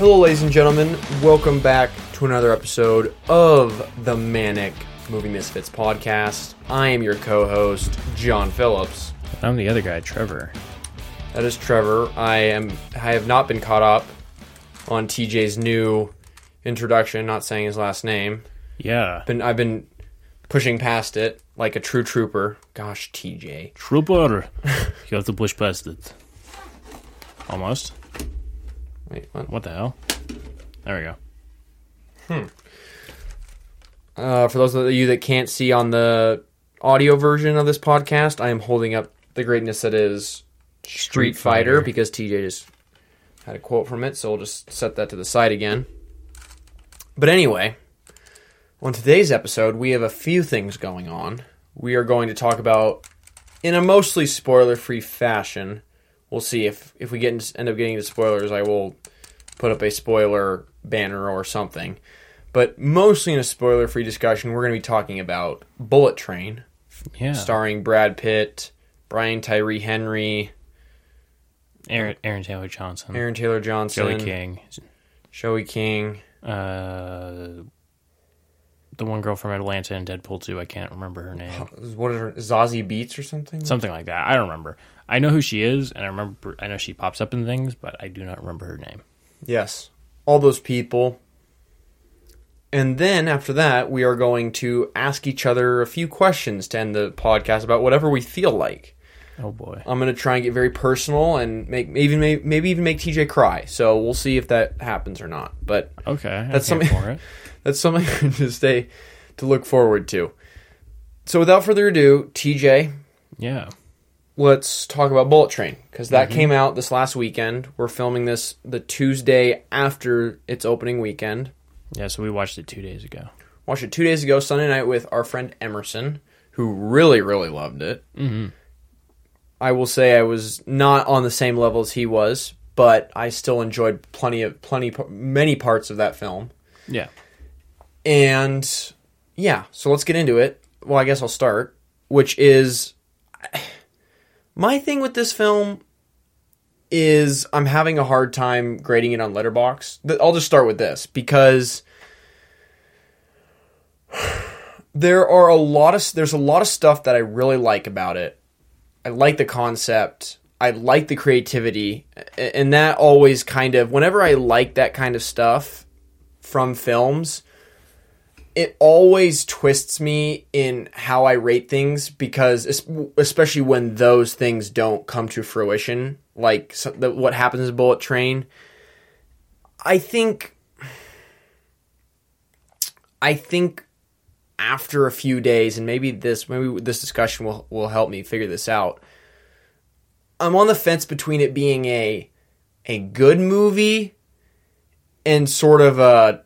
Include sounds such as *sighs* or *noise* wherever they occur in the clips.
Hello, ladies and gentlemen. Welcome back to another episode of the Manic Movie Misfits podcast. I am your co host, John Phillips. I'm the other guy, Trever. That is Trever. I am. I have not been caught up on TJ's new introduction. Not saying his last name. Yeah. Been. I've been pushing past it like a true trooper. Gosh, TJ. Trooper. *laughs* you have to push past it. Almost. Wait, what? What the hell? There we go. Uh, for those of you that can't see on the audio version of this podcast, I am holding up the greatness that is Street, Street Fighter, Fighter. because TJ just had a quote from it, so we'll just set that to the side again. But anyway, on today's episode, we have a few things going on. We are going to talk about, in a mostly spoiler-free fashion. We'll see if if we get into, end up getting into spoilers. I will put up a spoiler banner or something. But mostly in a spoiler-free discussion, we're going to be talking about Bullet Train, Yeah. starring Brad Pitt, Brian Tyree Henry, Aaron, Aaron Taylor Johnson. Aaron Taylor Johnson, Joey King. Joey King. Uh, the one girl from Atlanta and Deadpool 2. I can't remember her name. What is her, Zazie Beetz or something? Something like that. I don't remember. I know who she is, and I remember. I know she pops up in things, but I do not remember her name. Yes, all those people. And then after that, we are going to ask each other a few questions to end the podcast about whatever we feel like. Oh boy. I'm going to try and get very personal and make even maybe, maybe even make TJ cry. So we'll see if that happens or not. But Okay. That's something- something for it. *laughs* that's something *laughs* to stay to look forward to. So without further ado, TJ, Yeah. Let's talk about Bullet Train because that came out this last weekend. We're filming this the Tuesday after its opening weekend. Yeah. So we watched it two days ago. Watched it two days ago, Sunday night, with our friend Emerson, who really, really loved it. Mm-hmm. I will say I was not on the same level as he was, but I still enjoyed plenty of plenty many parts of that film. Yeah. And yeah, so let's get into it. Well, I guess I'll start, which is my thing with this film is I'm having a hard time grading it on Letterboxd. I'll just start with this because *sighs* there are a lot of there's a lot of stuff that I really like about it. I like the concept. I like the creativity, and that always kind of whenever I like that kind of stuff from films, it always twists me in how I rate things because especially when those things don't come to fruition, like what happens in Bullet Train. I think I think after a few days and maybe this maybe this discussion will will help me figure this out. I'm on the fence between it being a a good movie and sort of a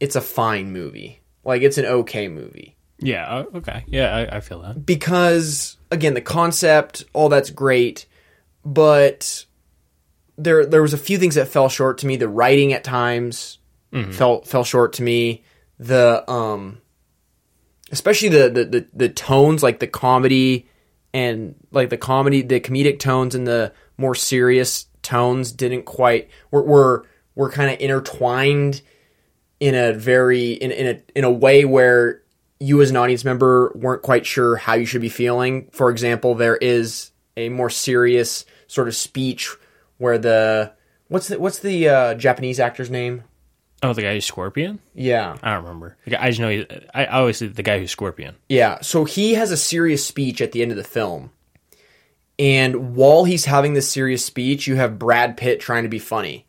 it's a fine movie. Like it's an okay movie. Yeah. uh, Okay. Yeah. I, I feel that. Because again, the concept, all that's great, but there there was a few things that fell short to me. The writing at times fell fell short to me. The um especially the, the the the tones, like the comedy and like the comedy, the comedic tones and the more serious tones didn't quite were were, were kind of intertwined in a very in, in a in a way where you as an audience member weren't quite sure how you should be feeling. For example, there is a more serious sort of speech where the what's the what's the uh, Japanese actor's name? Oh, the guy who's Scorpion. Yeah, I don't remember. Guy- I just know he. I, I always say the guy who's Scorpion. Yeah, so he has a serious speech at the end of the film. And while he's having this serious speech, you have Brad Pitt trying to be funny.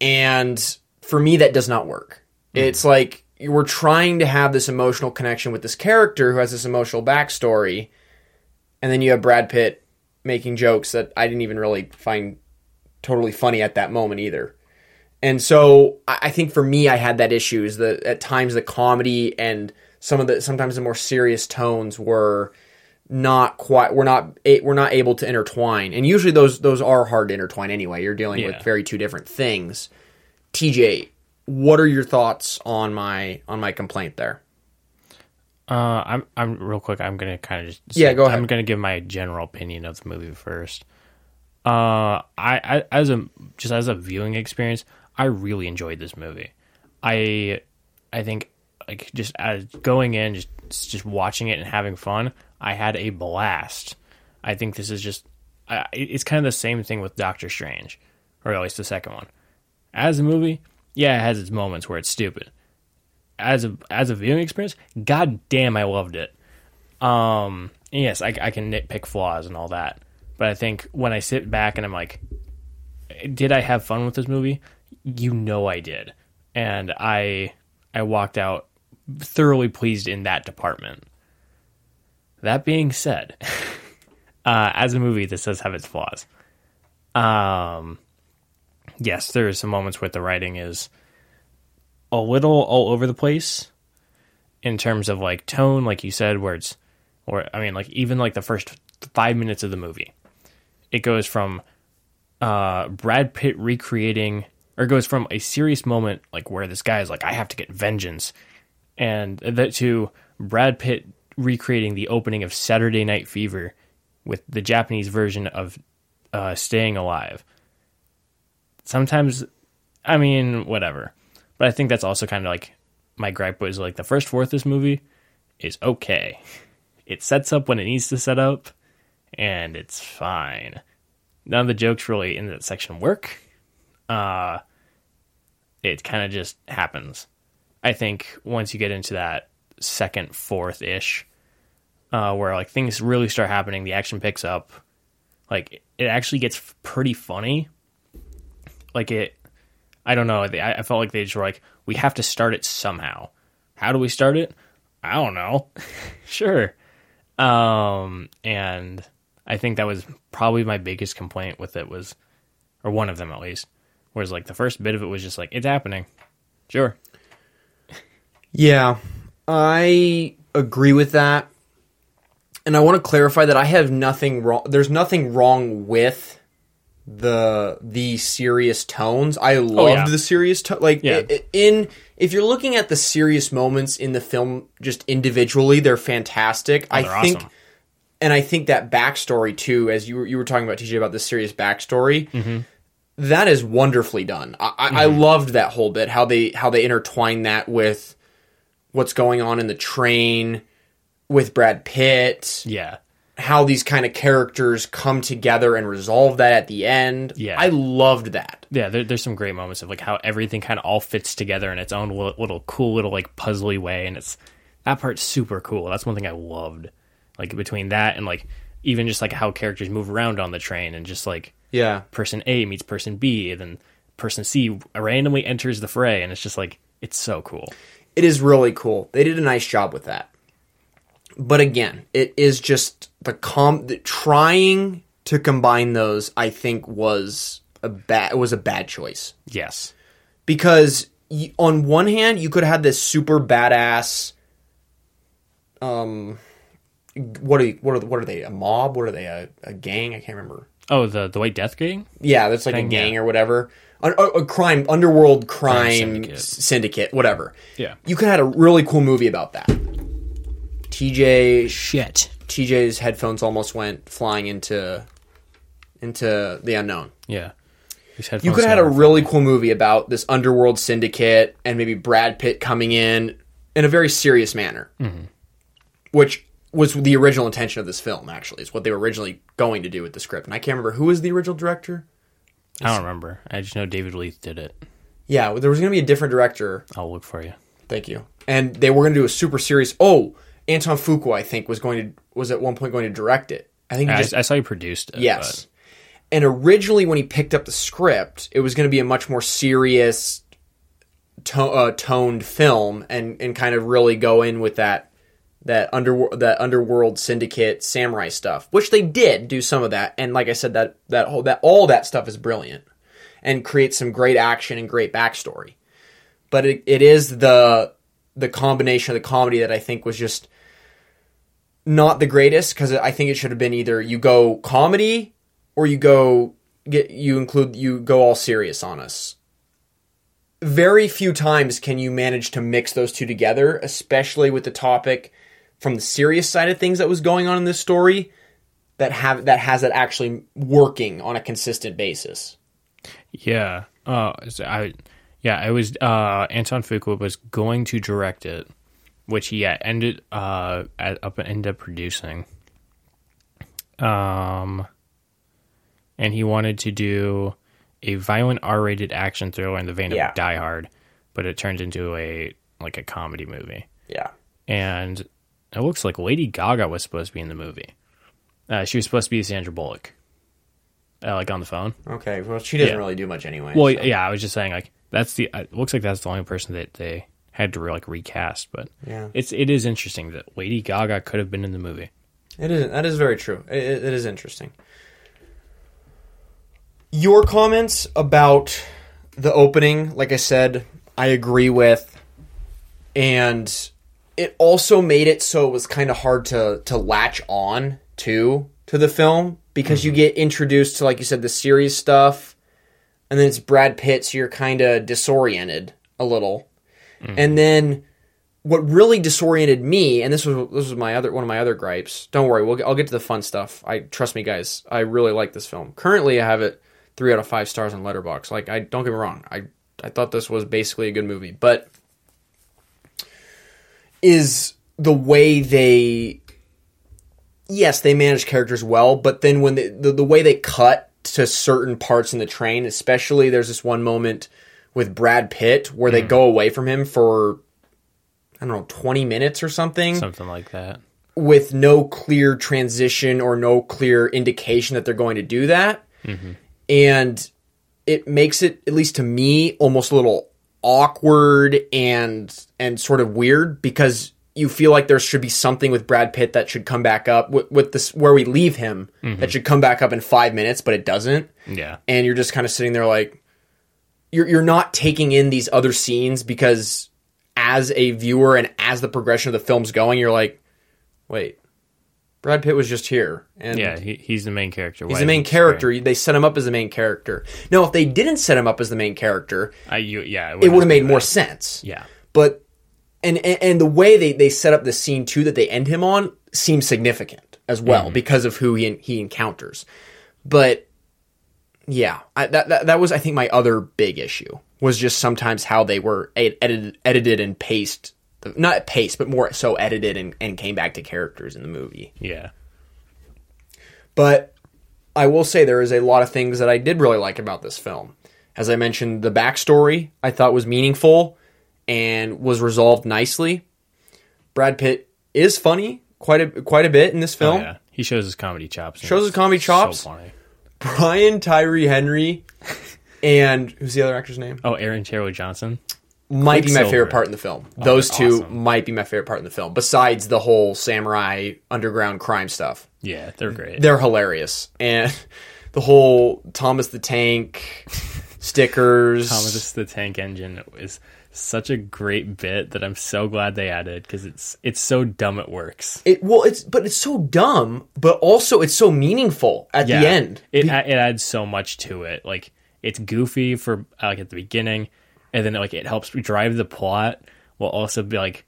And for me, that does not work. Mm-hmm. It's like we're trying to have this emotional connection with this character who has this emotional backstory. And then you have Brad Pitt making jokes that I didn't even really find totally funny at that moment either. And so I think for me, I had that issue is that at times the comedy and some of the sometimes the more serious tones were not quite we're not we're not able to intertwine. And usually those those are hard to intertwine anyway. You're dealing with very two different things. TJ, what are your thoughts on my on my complaint there? Uh, I'm I'm real quick. I'm gonna kind of just Yeah, go ahead. I'm gonna give my general opinion of the movie first. Uh, I, I as a just as a viewing experience, I really enjoyed this movie. I I think like just as going in, just just watching it and having fun, I had a blast. I think this is just I, it's kind of the same thing with Doctor Strange, or at least the second one. As a movie, yeah, it has its moments where it's stupid. As a as a viewing experience, god damn, I loved it. Um, yes, I, I can nitpick flaws and all that, but I think when I sit back and I'm like, did I have fun with this movie? You know I did, and I I walked out thoroughly pleased in that department. That being said, *laughs* uh, as a movie, this does have its flaws. Um, yes, there are some moments where the writing is a little all over the place in terms of like tone, like you said, where it's, or I mean, like even like the first five minutes of the movie, it goes from uh, Brad Pitt recreating, or goes from a serious moment like where this guy is like, I have to get vengeance, and that to Brad Pitt recreating the opening of Saturday Night Fever with the Japanese version of uh, Staying Alive. Sometimes, I mean, whatever. But I think that's also kind of like my gripe was like the first fourth of this movie is okay. It sets up when it needs to set up, and it's fine. None of the jokes really in that section work. Uh, it kind of just happens. I think once you get into that second, fourth ish, uh, where like things really start happening, the action picks up. Like it actually gets pretty funny. Like it, I don't know. I, I felt like they just were like, we have to start it somehow. How do we start it? I don't know. *laughs* sure. Um, and I think that was probably my biggest complaint with it was, or one of them at least, was like the first bit of it was just like it's happening. Sure. Yeah, I agree with that. And I want to clarify that I have nothing wrong. There's nothing wrong with the the serious tones. I oh, loved yeah. the serious tone. Like Yeah. in if you're looking at the serious moments in the film just individually, they're fantastic. Oh, I they're think awesome. and I think that backstory too, as you were, you were talking about TJ about the serious backstory, mm-hmm. that is wonderfully done. I, I, I mm-hmm. loved that whole bit how they how they intertwine that with what's going on in the train with Brad Pitt, Yeah. How these kind of characters come together and resolve that at the end. Yeah. I loved that. Yeah, there, there's some great moments of like how everything kind of all fits together in its own little, little cool little like puzzly way, and it's that part's super cool. That's one thing I loved. Like between that and like even just like how characters move around on the train, and just like Yeah. person A meets person B, and then person C randomly enters the fray, and it's just like it's so cool. It is really cool. They did a nice job with that. But again, it is just the com the, trying to combine those I think was a bad was a bad choice. Yes. because y- on one hand you could have this super badass um what are what are what are they a mob what are they a, a gang i can't remember Oh, the the White Death Gang. yeah that's like a gang yeah. or whatever a, a, a crime underworld crime, syndicate. syndicate whatever Yeah. you could have had a really cool movie about that tj Shit. tj's headphones almost went flying into into the unknown Yeah. You could have had a really cool movie about this underworld syndicate and maybe Brad Pitt coming in in a very serious manner, mm-hmm. which was the original intention of this film. Actually, is what they were originally going to do with the script. And I can't remember who was the original director. I don't remember. I just know David Leitch did it. Yeah, there was going to be a different director. I'll look for you. Thank you. And they were going to do a super serious. Oh, Anton Fuqua, I think, was going to was at one point going to direct it. I think he I, just I saw he produced it. Yes. And originally, when he picked up the script, it was going to be a much more serious, to- uh, toned film, and and kind of really go in with that that under that underworld syndicate samurai stuff, which they did do some of that. And like I said, that that whole that all that stuff is brilliant and creates some great action and great backstory. But it, it is the the combination of the comedy that I think was just not the greatest because I think it should have been either you go comedy or you go get you include you go all serious on us. Very few times can you manage to mix those two together, especially with the topic from the serious side of things that was going on in this story that have that has it actually working on a consistent basis. Yeah. Uh, I, yeah, it was uh, Anton Fuqua was going to direct it, which he ended uh at, up ended up producing. Um, and he wanted to do a violent R-rated action thriller in the vein Yeah. of Die Hard, but it turned into a like a comedy movie. Yeah. And it looks like Lady Gaga was supposed to be in the movie. Uh, she was supposed to be Sandra Bullock, uh, like on the phone. Okay. Well, she doesn't Yeah. really do much anyway. Well, so- yeah, I was just saying like that's the. It looks like that's the only person that they had to like recast, but Yeah. it's it is interesting that Lady Gaga could have been in the movie. It is. That is very true. It, it is interesting. Your comments about the opening, like I said, I agree with, and it also made it so it was kind of hard to to latch on to to the film because you mm-hmm. get introduced to, like you said, the series stuff, and then it's Brad Pitt, so you're kind of disoriented a little, and mm-hmm. then what really disoriented me, and this was this was my other one of my other gripes. Don't worry, we'll, I'll get to the fun stuff. I trust me, guys. I really like this film. Currently, I have it three out of five stars on Letterboxd. Like, I don't get me wrong. I I thought this was basically a good movie, but is the way they yes they manage characters well, but then when they, the the way they cut to certain parts in the train, especially there's this one moment with Brad Pitt where they mm. go away from him for I don't know, 20 minutes or something Something like that. with no clear transition or no clear indication that they're going to do that. Mm-hmm. And it makes it, at least to me, almost a little awkward and and sort of weird because you feel like there should be something with Brad Pitt that should come back up with, with this where we leave him that mm-hmm. should come back up in five minutes, but it doesn't Yeah. and you're just kind of sitting there like you're you're not taking in these other scenes because as a viewer and as the progression of the film's going, you're like, wait, Brad Pitt was just here, and Yeah, he, he's the main character. he's the main character. They set him up as the main character. Now, if they didn't set him up as the main character, I, you, yeah, it would have made more sense. Yeah. But and, and and the way they they set up the scene too that they end him on seems significant as well mm-hmm. because of who he he encounters. But yeah, I, that, that that was I think my other big issue was just sometimes how they were ed- edited edited and paced not paced but more so edited and, and came back to characters in the movie. Yeah. But I will say there is a lot of things that I did really like about this film. As I mentioned, the backstory I thought was meaningful and was resolved nicely. Brad Pitt is funny quite a quite a bit in this Oh, film. yeah. He shows his comedy chops. Shows his comedy chops. So funny. Brian Tyree Henry and who's the other actor's name? Oh, Aaron Taylor Johnson. might be my favorite part in the film. Oh, Those two awesome. might be my favorite part in the film. Besides the whole samurai underground crime stuff. Yeah, they're great. they're hilarious and *laughs* the whole thomas the tank stickers Thomas the Tank Engine is such a great bit that I'm so glad they added because it's it's so dumb it works. it well it's but it's so dumb but also it's so meaningful at the end it a- it adds so much to it. Like it's goofy for uh, like at the beginning, and then like it helps drive the plot while also be like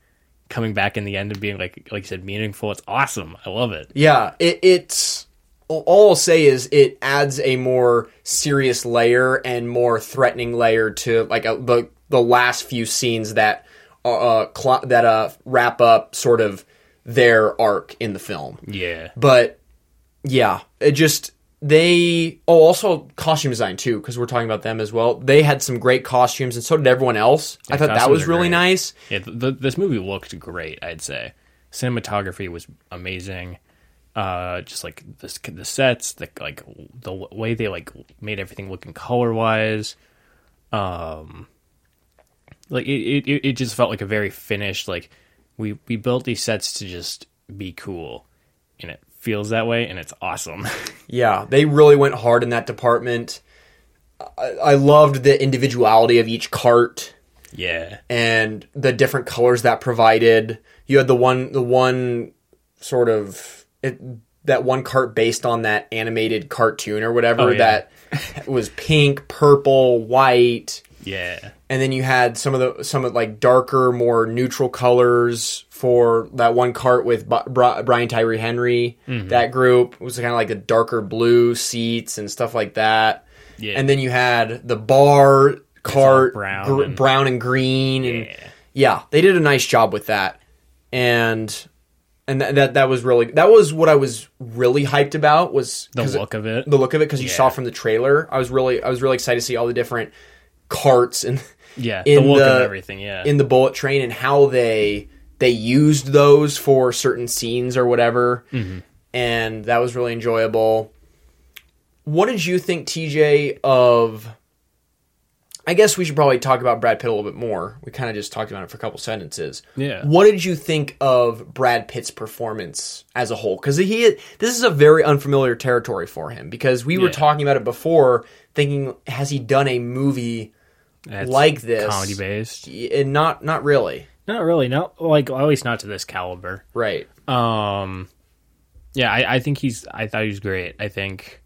coming back in the end and being like like you said meaningful. It's awesome. I love it. yeah it, it's all i'll say is it adds a more serious layer and more threatening layer to like a, the the last few scenes that uh cl- that uh wrap up sort of their arc in the film Yeah, But yeah, it just they oh also costume design too because we're talking about them as well. They had some great costumes and so did everyone else. I thought that was really great. nice. yeah. th this movie looked great. I'd say cinematography was amazing. Uh, just like the the sets, the like the way they like made everything looking color wise. Um, like it, it, it just felt like a very finished. Like we we built these sets to just be cool, and it feels that way, and it's awesome. *laughs* Yeah, they really went hard in that department. I, I loved the individuality of each cart yeah, and the different colors that provided. You had the one the one sort of it, that one cart based on that animated cartoon or whatever Oh, yeah. that *laughs* was pink, purple, white. Yeah, and then you had some of the some of like darker, more neutral colors for that one cart with B- Bri- Brian Tyree Henry. Mm-hmm. That group was kind of like the darker blue seats and stuff like that. Yeah. and then you had the bar cart brown gr- and- brown and green and Yeah. yeah they did a nice job with that and and that, that that was really that was what i was really hyped about was The 'cause it- look of it. the look of it because you saw from the trailer i was really i was really excited to see all the different carts and Yeah, the look the- of everything. Yeah, in the bullet train and how they they used those for certain scenes or whatever. Mm-hmm. And that was really enjoyable. What did you think tj of i guess we should probably talk about brad pitt a little bit more. We kind of just talked about it for a couple sentences. Yeah. what did you think of brad pitt's performance as a whole? Because he this is a very unfamiliar territory for him because we were talking about it before thinking has he done a movie That's like this comedy based. and not not really Not really. Not like at least not to this caliber. right Um, yeah, I, I think he's. I thought he was great. I think,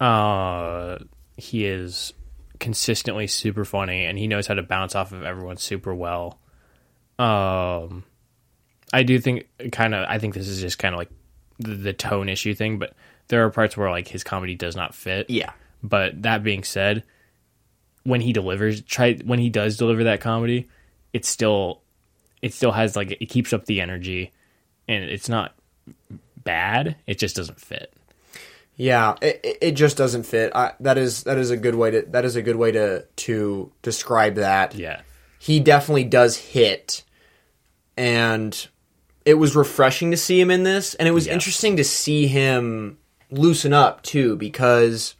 uh, he is consistently super funny, and he knows how to bounce off of everyone super well. Um, I do think kind of. I think this is just kind of like the, the tone issue thing, but there are parts where like his comedy does not fit. yeah But that being said, when he delivers, try when he does deliver that comedy, it's still it still has like it keeps up the energy, and it's not bad. It just doesn't fit. Yeah, it, it- just doesn't fit. I, that is that is a good way to that is a good way to to describe that. Yeah, He definitely does hit, and it was refreshing to see him in this, and it was Yes. interesting to see him loosen up too because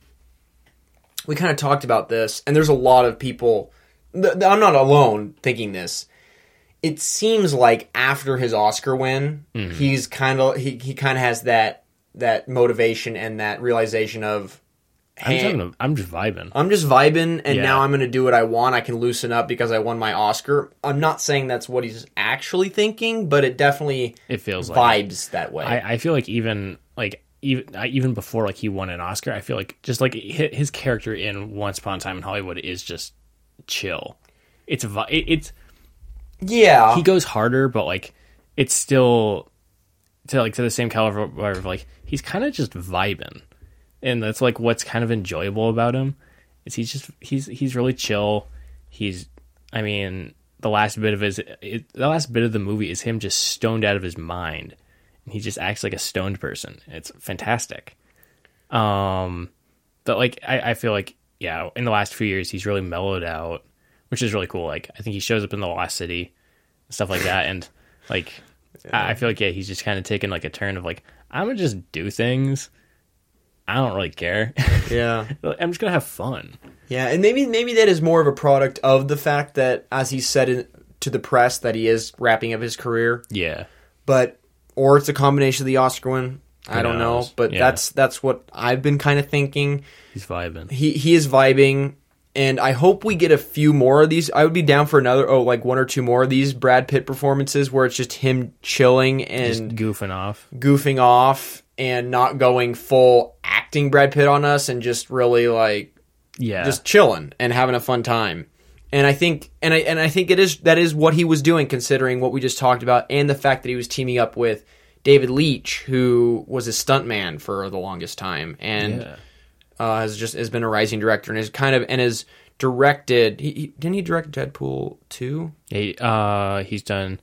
we kind of talked about this, and there's a lot of people. Th- th- I'm not alone thinking this. It seems like after his Oscar win, Mm-hmm. he's kind of he, he kind of has that that motivation and that realization of I'm hey, a, I'm just vibing. I'm just vibing, and Yeah. now I'm going to do what I want. I can loosen up because I won my Oscar. I'm not saying that's what he's actually thinking, but it definitely It feels like vibes that way. I, I feel like even like even I- even before like he won an Oscar, I feel like just like his character in Once Upon a Time in Hollywood is just chill. It's it's yeah, he goes harder, but like it's still to like to the same caliber of like he's kind of just vibing, and that's like what's kind of enjoyable about him is he's just he's he's really chill. He's I mean the last bit of his it, the last bit of the movie is him just stoned out of his mind, he just acts like a stoned person. It's fantastic. Um, but like I, I feel like yeah, in the last few years he's really mellowed out, which is really cool. Like I think he shows up in the Lost City, stuff like that, and like *laughs* I, I feel like yeah, he's just kind of taken like a turn of like I'm gonna just do things. I don't really care. *laughs* yeah, I'm just gonna have fun. yeah, and maybe maybe that is more of a product of the fact that, as he said in, to the press, that he is wrapping up his career. Yeah, But or it's a combination of the Oscar win. I don't know, but Yeah. that's that's what I've been kind of thinking. he's vibing. he he is vibing and I hope we get a few more of these. I would be down for another oh like one or two more of these Brad Pitt performances where it's just him chilling Just and goofing off. goofing off and not going full acting Brad Pitt on us and just really like Yeah, just chilling and having a fun time. And I think and I and I think it is that is what he was doing considering what we just talked about and the fact that he was teaming up with David Leitch who was a stuntman for the longest time and yeah. uh, has just has been a rising director and is kind of and has directed. He, he didn't he direct Deadpool two? He, uh, he's done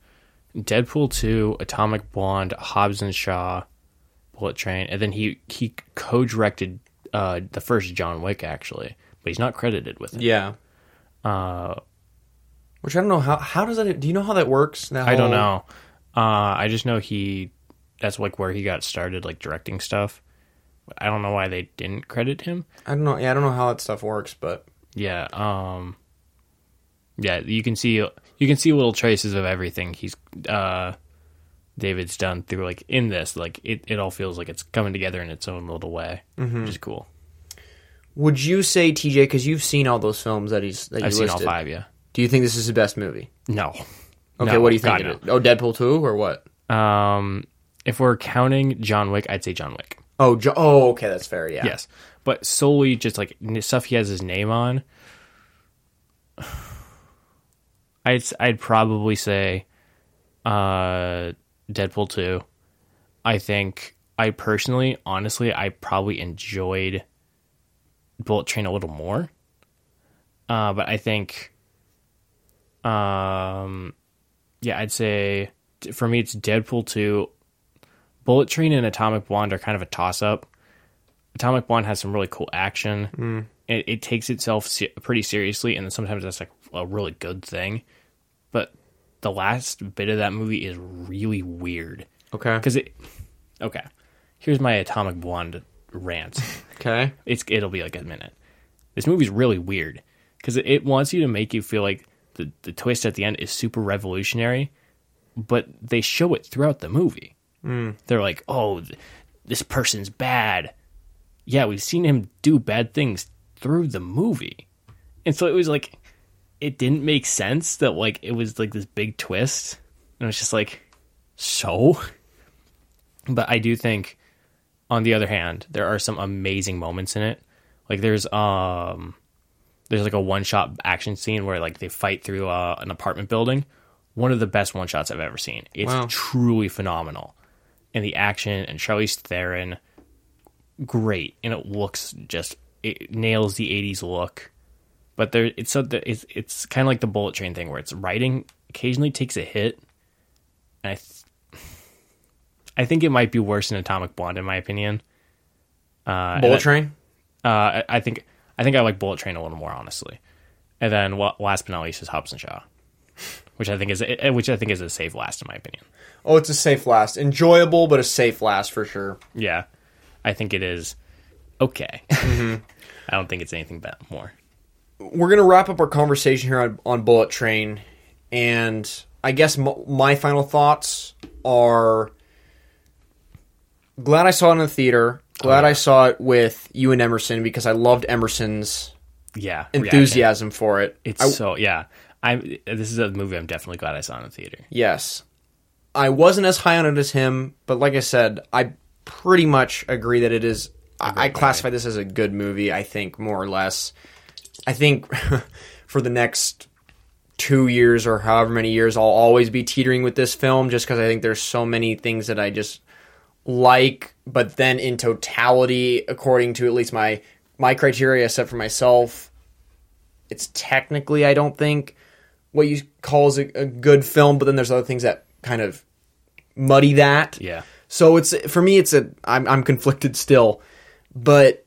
Deadpool two, Atomic Blonde, Hobbs and Shaw, Bullet Train, and then he he co-directed uh, the first John Wick actually, but he's not credited with it. Yeah. Uh, Which I don't know how how does that do you know how that works? That I don't whole- know. Uh, I just know he that's like where he got started, like directing stuff. I don't know why they didn't credit him. I don't know. Yeah, I don't know how that stuff works, but Yeah. Um. Yeah, you can see you can see little traces of everything he's uh David's done through like in this like it, it all feels like it's coming together in its own little way, Mm-hmm. which is cool. Would you say TJ because you've seen all those films that he's that you I've seen all five. Yeah. Do you think this is the best movie? No. Okay, No, what do you think? God, of it? Oh, Deadpool two or what? Um. If we're counting John Wick, I'd say John Wick. Oh, jo- oh, okay, that's fair. Yeah. Yes, but solely just like n- stuff he has his name on. *sighs* I'd I'd probably say, uh, Deadpool two. I think I personally, honestly, I probably enjoyed Bullet Train a little more. Uh, but I think, um, yeah, I'd say for me it's Deadpool two. Bullet Train and Atomic Blonde are kind of a toss up. Atomic Blonde has some really cool action. It, it takes itself se- pretty seriously, and sometimes that's like a really good thing. But the last bit of that movie is really weird Okay. because it. Okay, here's my Atomic Blonde rant. *laughs* Okay. it's it'll be like a minute. This movie's really weird because it, it wants you to make you feel like the the twist at the end is super revolutionary, but they show it throughout the movie. Hmm. They're like, "Oh, th- this person's bad." Yeah, we've seen him do bad things through the movie, and so it was like, it didn't make sense that like it was like this big twist, and it was just like, so. But I do think on the other hand, there are some amazing moments in it. Like there's um there's like a one shot action scene where like they fight through uh, an apartment building. One of the best one shots I've ever seen. It's Wow. truly phenomenal. And the action and Charlize Theron great and it looks just it nails the 80s look. But there it's so it's it's kind of like the bullet train thing where it's writing occasionally takes a hit. And I th- I think it might be worse than Atomic Blonde in my opinion. Uh, Bullet Train. uh, I, think I think I like Bullet Train a little more honestly, and then wa- last but not least is Hobbs and Shaw, which I think is a, which I think is a safe last in my opinion. Oh, it's a safe last. Enjoyable, but a safe last for sure. Yeah, I think it is okay. *laughs* I don't think it's anything but more. We're gonna wrap up our conversation here on, on Bullet Train, and I guess m- my final thoughts are: glad I saw it in the theater. Glad oh, I saw it with you and Emerson because I loved Emerson's Yeah, reaction. enthusiasm for it. It's I- so yeah. I this is a movie I'm definitely glad I saw in the theater. Yes. I wasn't as high on it as him, but like I said, I pretty much agree that it is. I, I classify this as a good movie, I think, more or less. I think *laughs* for the next two years or however many years, I'll always be teetering with this film just because I think there's so many things that I just like, but then in totality, according to at least my my criteria set for myself, it's technically I don't think what you call is a, a good film, but then there's other things that kind of muddy that. Yeah, So it's for me, it's a I'm I'm conflicted still, but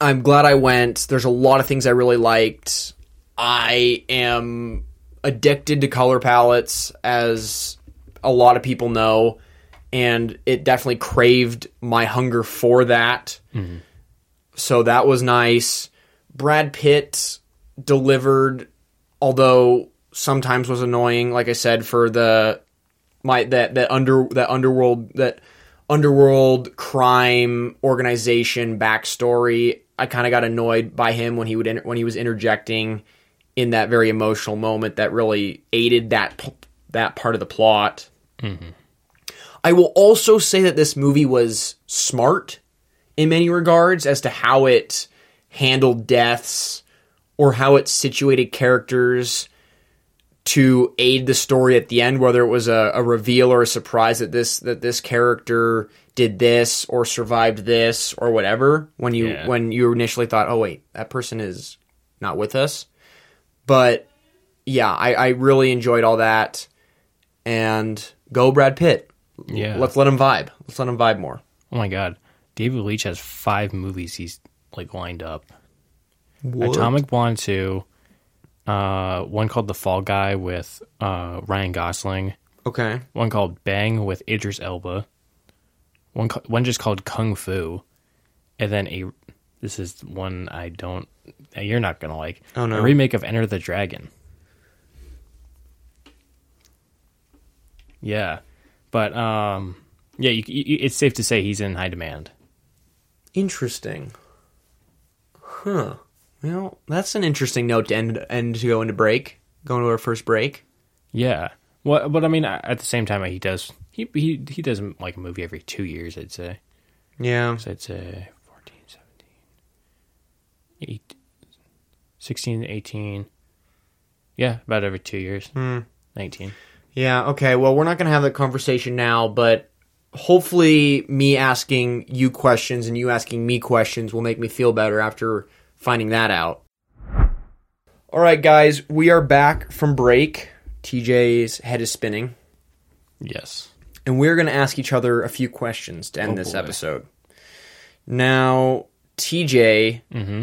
I'm glad I went. There's a lot of things I really liked. I am addicted to color palettes, as a lot of people know, and it definitely craved my hunger for that. So that was nice. Brad Pitt delivered, although sometimes was annoying. Like I said, for the my that that under that underworld that underworld crime organization backstory. I kind of got annoyed by him when he would when he was interjecting in that very emotional moment that really aided that that part of the plot. Mm-hmm. I will also say that this movie was smart in many regards as to how it handled deaths or how it situated characters to aid the story at the end, whether it was a, a reveal or a surprise that this that this character did this or survived this or whatever. When you Yeah. when you initially thought, oh wait, that person is not with us. But yeah, I, I really enjoyed all that. And go Brad Pitt. Yeah. Let's let him vibe. Let's let him vibe more. Oh my god, David Leitch has five movies he's like lined up. Atomic Blonde two, uh, one called The Fall Guy with uh, Ryan Gosling, Okay. one called Bang with Idris Elba, one one just called Kung Fu, and then a this is one I don't you're not gonna like. Oh, no. a remake of Enter the Dragon. Yeah, but um, yeah, you, you, it's safe to say he's in high demand. Interesting. Huh. Well, that's an interesting note to end, end to go into break. Going to our first break. Yeah. Well, but I mean, at the same time, he does he he he does like a movie every two years. I'd say. Yeah. So I'd say 14, 17, 8, 16, 18. Yeah, about every two years. Hmm. 19. Yeah, okay. Well, we're not going to have that conversation now, but hopefully me asking you questions and you asking me questions will make me feel better after finding that out. All right, guys, we are back from break. TJ's head is spinning, Yes. and we're going to ask each other a few questions to end Oh, this boy. episode. Now, TJ, Mm-hmm.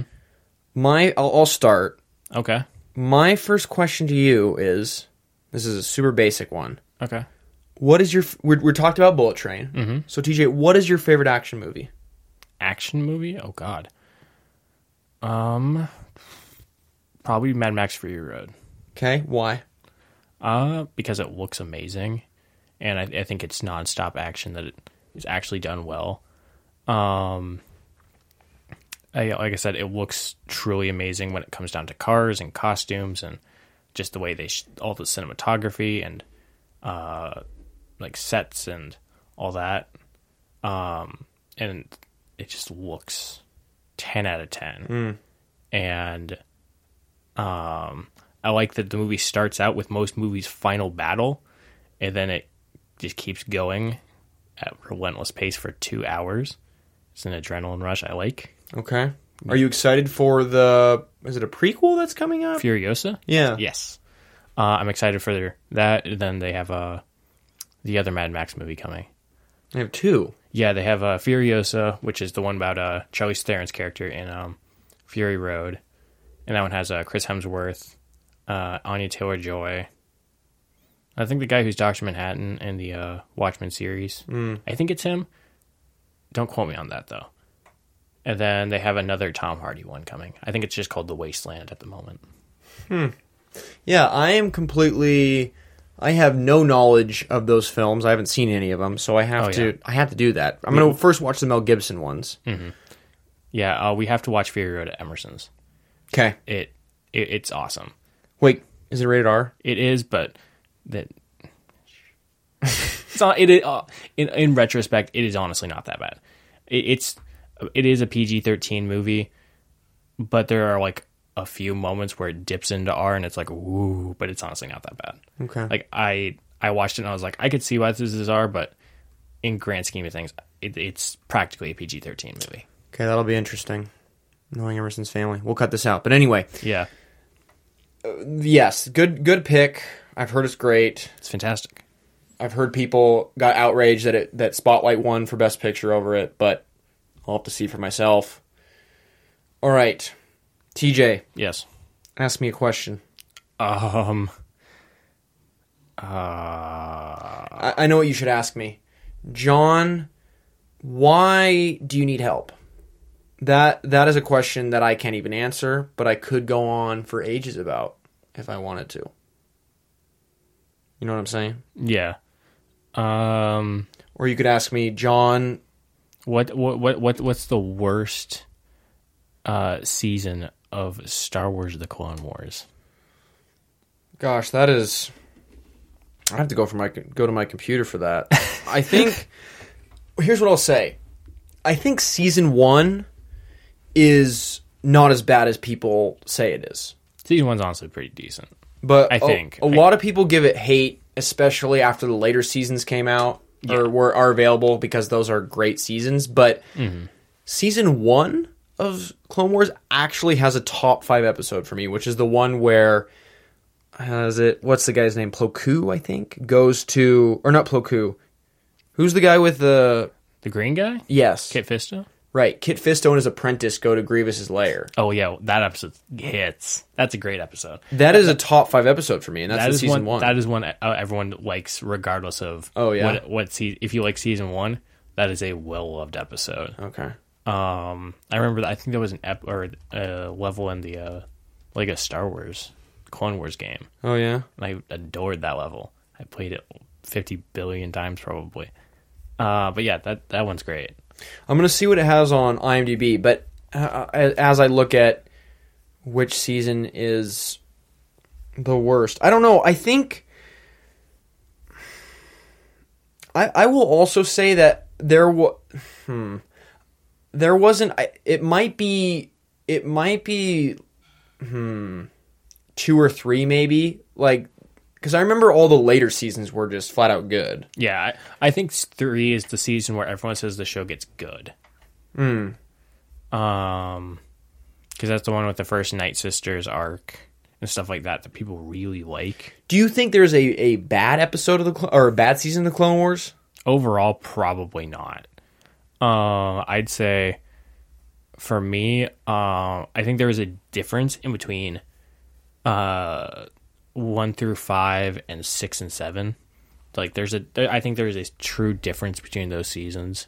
my I'll, I'll start. Okay. My first question to you is this is a super basic one. Okay. What is your we're, we're talked about Bullet Train. Mm-hmm. So TJ, what is your favorite action movie? Action movie? Oh God. Um, probably Mad Max Fury Road. Okay, why? Uh, because it looks amazing, and I, I think it's nonstop action that it is actually done well. Um, I, like I said, it looks truly amazing when it comes down to cars and costumes and just the way they sh- all the cinematography and uh, like sets and all that. Um, and it just looks ten out of ten, and um, I like that the movie starts out with most movies' final battle, and then it just keeps going at relentless pace for two hours. It's an adrenaline rush I like. Okay. Are you excited for the is it a prequel that's coming up? Furiosa? Yeah. Yes. Uh, I'm excited for their, that. Then they have uh, the other Mad Max movie coming. They have two. Yeah, they have uh, Furiosa, which is the one about uh, Charlie Theron's character in um, Fury Road. And that one has uh, Chris Hemsworth, uh, Anya Taylor Joy. I think the guy who's Dr. Manhattan in the uh, Watchmen series. I think it's him. Don't quote me on that, though. And then they have another Tom Hardy one coming. I think it's just called The Wasteland at the moment. Yeah, I am completely I have no knowledge of those films. I haven't seen any of them, so I have Oh, to yeah. I have to do that. I'm going to first watch the Mel Gibson ones. Yeah, uh, we have to watch Fury Road at Emerson's. Okay. It, it it's awesome. Wait, is it rated R? It is, but that *laughs* it's not. It is, uh, in in retrospect, it is honestly not that bad. It, it's it is a PG thirteen movie, but there are like a few moments where it dips into R, and it's like woo, but it's honestly not that bad. Okay. Like I I watched it and I was like, I could see why this is R, but in grand scheme of things, it, it's practically a PG thirteen movie. Okay, that'll be interesting. Knowing Emerson's family. We'll cut this out. But anyway, Yeah, uh, yes, good good pick. I've heard it's great. it's fantastic. I've heard people got outraged that it that Spotlight won for Best Picture over it, but I'll have to see for myself. All right, TJ, Yes. ask me a question. Um. Uh. I, I know what you should ask me, John. Why do you need help? That that is a question that I can't even answer, but I could go on for ages about if I wanted to. You know what I'm saying? Yeah. Um. Or you could ask me, John. What what what what what's the worst uh season of Star Wars: The Clone Wars? Gosh, that is. I have to go for my go to my computer for that. I think. *laughs* Here's what I'll say. I think season one is not as bad as people say it is. Season one's honestly pretty decent. But I a- think. a, lot of people give it hate, especially after the later seasons came out or were are available because those are great seasons. But Mm-hmm. season one of Clone Wars actually has a top five episode for me, which is the one where has it? What's the guy's name? Plo Koon, I think, goes to or not Plo Koon. Who's the guy with the The green guy, yes, Kit Fisto. Right? Kit Fisto and his apprentice go to Grievous's lair. Oh yeah, that episode hits. That's a great episode. That is a top five episode for me, and that's That is season one, one. That is one uh, everyone likes, regardless of Oh, yeah? what what se- if you like season one. That is a well loved episode. okay. Um, I remember that. I think there was an ep or a level in the uh, like a Star Wars Clone Wars game, Oh yeah. and I adored that level. I played it fifty billion times probably. Uh, but yeah, that that one's great. I'm gonna see what it has on IMDb, but uh, as I look at which season is the worst, I don't know. I think I I will also say that there was hmm, there wasn't. It might be it might be hmm two or three maybe like Because I remember all the later seasons were just flat out good. Yeah, I, I think three is the season where everyone says the show gets good. Hmm. Um, because that's the one with the first Night Sisters arc and stuff like that that people really like. Do you think there's a, a bad episode of the or a bad season of the Clone Wars? Overall, probably not. Uh, I'd say for me, uh, I think there is a difference in between uh, one through five and six and seven. Like, there's a, there, I think there's a true difference between those seasons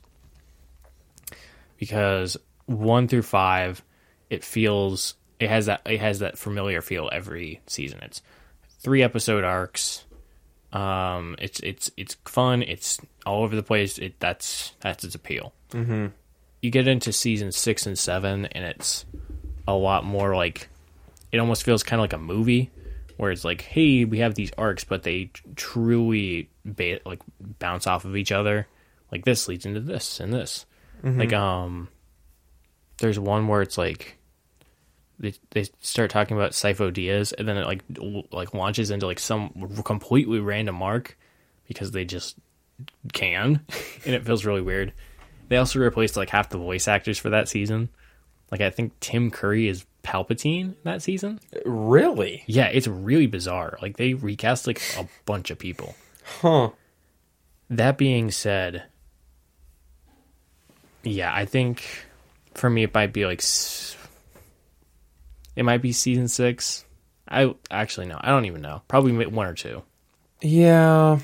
because one through five, it feels it has that it has that familiar feel every season. It's three episode arcs. Um, it's it's it's fun. It's all over the place. It that's that's its appeal. Mm-hmm. You get into season six and seven, and it's a lot more like it almost feels kind of like a movie, where it's like, hey, we have these arcs, but they truly ba- like bounce off of each other. Like this leads into this and this. Like um, there's one where it's like they they start talking about Sifo-Dyas, and then it like like launches into like some completely random arc because they just can, *laughs* and it feels really weird. They also replaced like half the voice actors for that season. Like I think Tim Curry is Palpatine that season. Really? Yeah, it's really bizarre. Like they recast like a bunch of people. Huh. That being said, yeah, I think for me it might be like it might be season six. I actually no, I don't even know. Probably one or two. Yeah.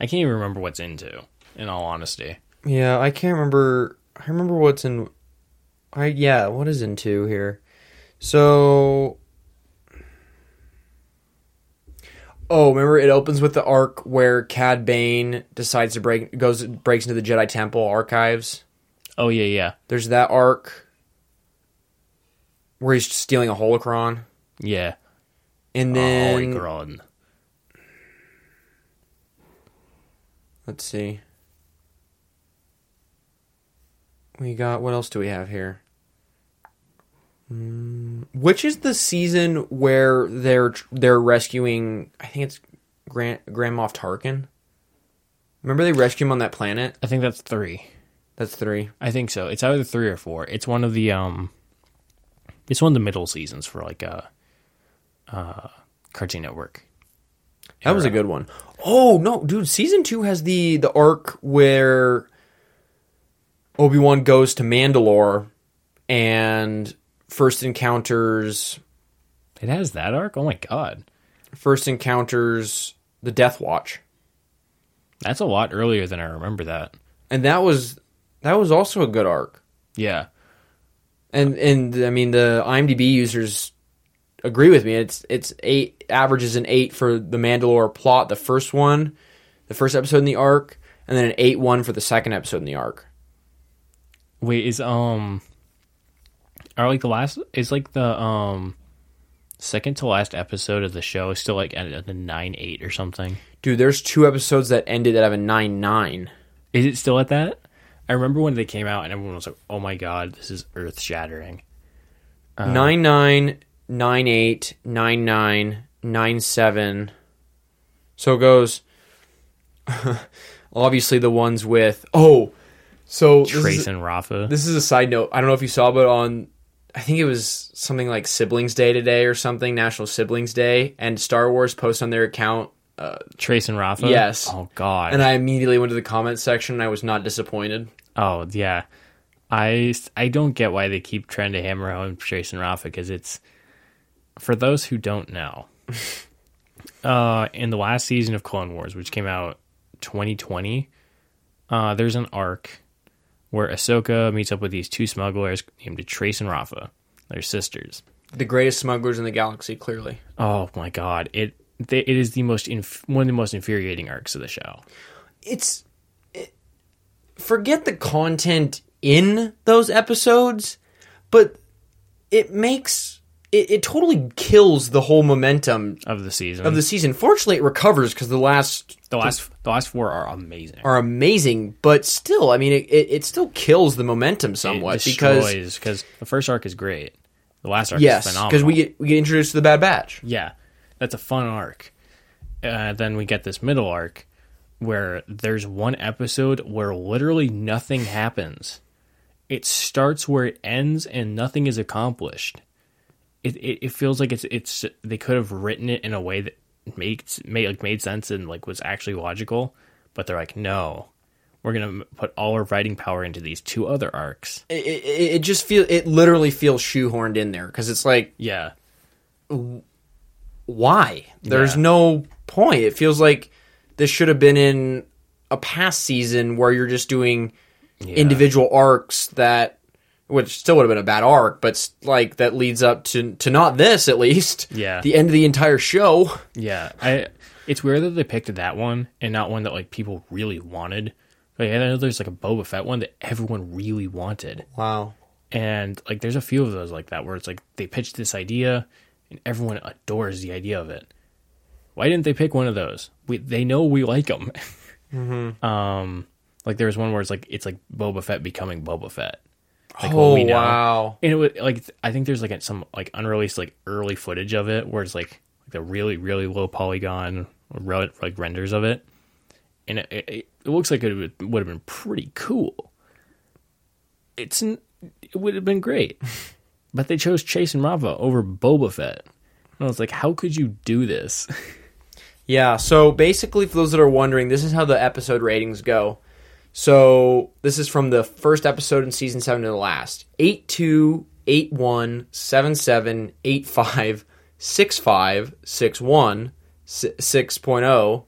I can't even remember what's into. In all honesty, Yeah, I can't remember. I remember what's in. I yeah, what is in two here? So. Oh, remember it opens with the arc where Cad Bane decides to break goes breaks into the Jedi Temple archives. oh yeah, yeah, There's that arc where he's stealing a holocron, yeah. and then Holocron. let's see. We got what else do we have here? Which is the season where they're they're rescuing? I think it's Grand Grand Moff Tarkin. Remember they rescue him on that planet? I think that's three. That's three. I think so. It's either three or four. It's one of the um, it's one of the middle seasons for like a, uh, Cartoon Network. That was a good one. Oh no, dude! Season two has the the arc where Obi Wan goes to Mandalore and first encounters It has that arc. Oh my god, first encounters the Death Watch, that's a lot earlier than I remember that. and that was that was also a good arc. Yeah, And and I mean the IMDb users agree with me. It's it's eight averages an eight for the Mandalore plot, the first one, the first episode in the arc, and then an eight one for the second episode in the arc. Wait, is um are like the last is like the um second to last episode of the show is still like at the nine eight or something? Dude, there's two episodes that ended at a nine nine. Is it still at that? I remember when they came out and everyone was like, "Oh my god, this is earth shattering." Nine nine, nine eight, nine nine, nine seven. So it goes. *laughs* obviously, the ones with oh, so this is- Trace and Rafa. This is a side note. I don't know if you saw, but on I think it was something like Siblings Day today or something, National Siblings Day, and Star Wars posted on their account, Uh, Trace and Rafa. Yes. Oh god. and I immediately went to the comments section and I was not disappointed. oh yeah. I I don't get why they keep trying to hammer home Trace and Rafa because it's for those who don't know. *laughs* uh, in the last season of Clone Wars, which came out 2020, uh, there's an arc where Ahsoka meets up with these two smugglers named Trace and Rafa. They're sisters. The greatest smugglers in the galaxy, clearly. Oh my god! It they, it is the most inf- one of the most infuriating arcs of the show. It's it, forget the content in those episodes, but it makes it, it totally kills the whole momentum Of the season, of the season. Fortunately, it recovers because the last the last the last four are amazing. are amazing, but still, I mean, it, it, it still kills the momentum somewhat it because because the first arc is great. The last arc yes, is phenomenal. because we get we get introduced to the Bad Batch. yeah, that's a fun arc. uh, then we get this middle arc where there's one episode where literally nothing happens. It starts where it ends and nothing is accomplished. It it, it feels like it's it's they could have written it in a way that makes made like made sense and like was actually logical, but they're like, no, we're gonna put all our writing power into these two other arcs. It, it, it just feel it literally feels shoehorned in there because it's like Yeah, why? There's Yeah. no point. It feels like this should have been in a past season where you're just doing individual arcs that which still would have been a bad arc, but like that leads up to to not this at least. *laughs* Yeah. The end of the entire show. Yeah, I. It's weird that they picked that one and not one that like people really wanted. Like I know there's like a Boba Fett one that everyone really wanted, Wow. and like there's a few of those like that where it's like they pitched this idea and everyone adores the idea of it. Why didn't they pick one of those? We they know we like them. *laughs* Um, like there was one where it's like it's like Boba Fett becoming Boba Fett. Like oh wow. And it would like I think there's like some like unreleased like early footage of it where it's like like the really really low polygon re- like renders of it, and it, it, it looks like it would, would have been pretty cool. It's it would have been great, *laughs* but they chose Chase and Rafa over Boba Fett. And I was like, how could you do this? *laughs* Yeah, so basically, for those that are wondering, this is how the episode ratings go. So this is from the first episode in season seven to the last: eight two, eight one, seven seven, eight five, six five, six one, six point oh,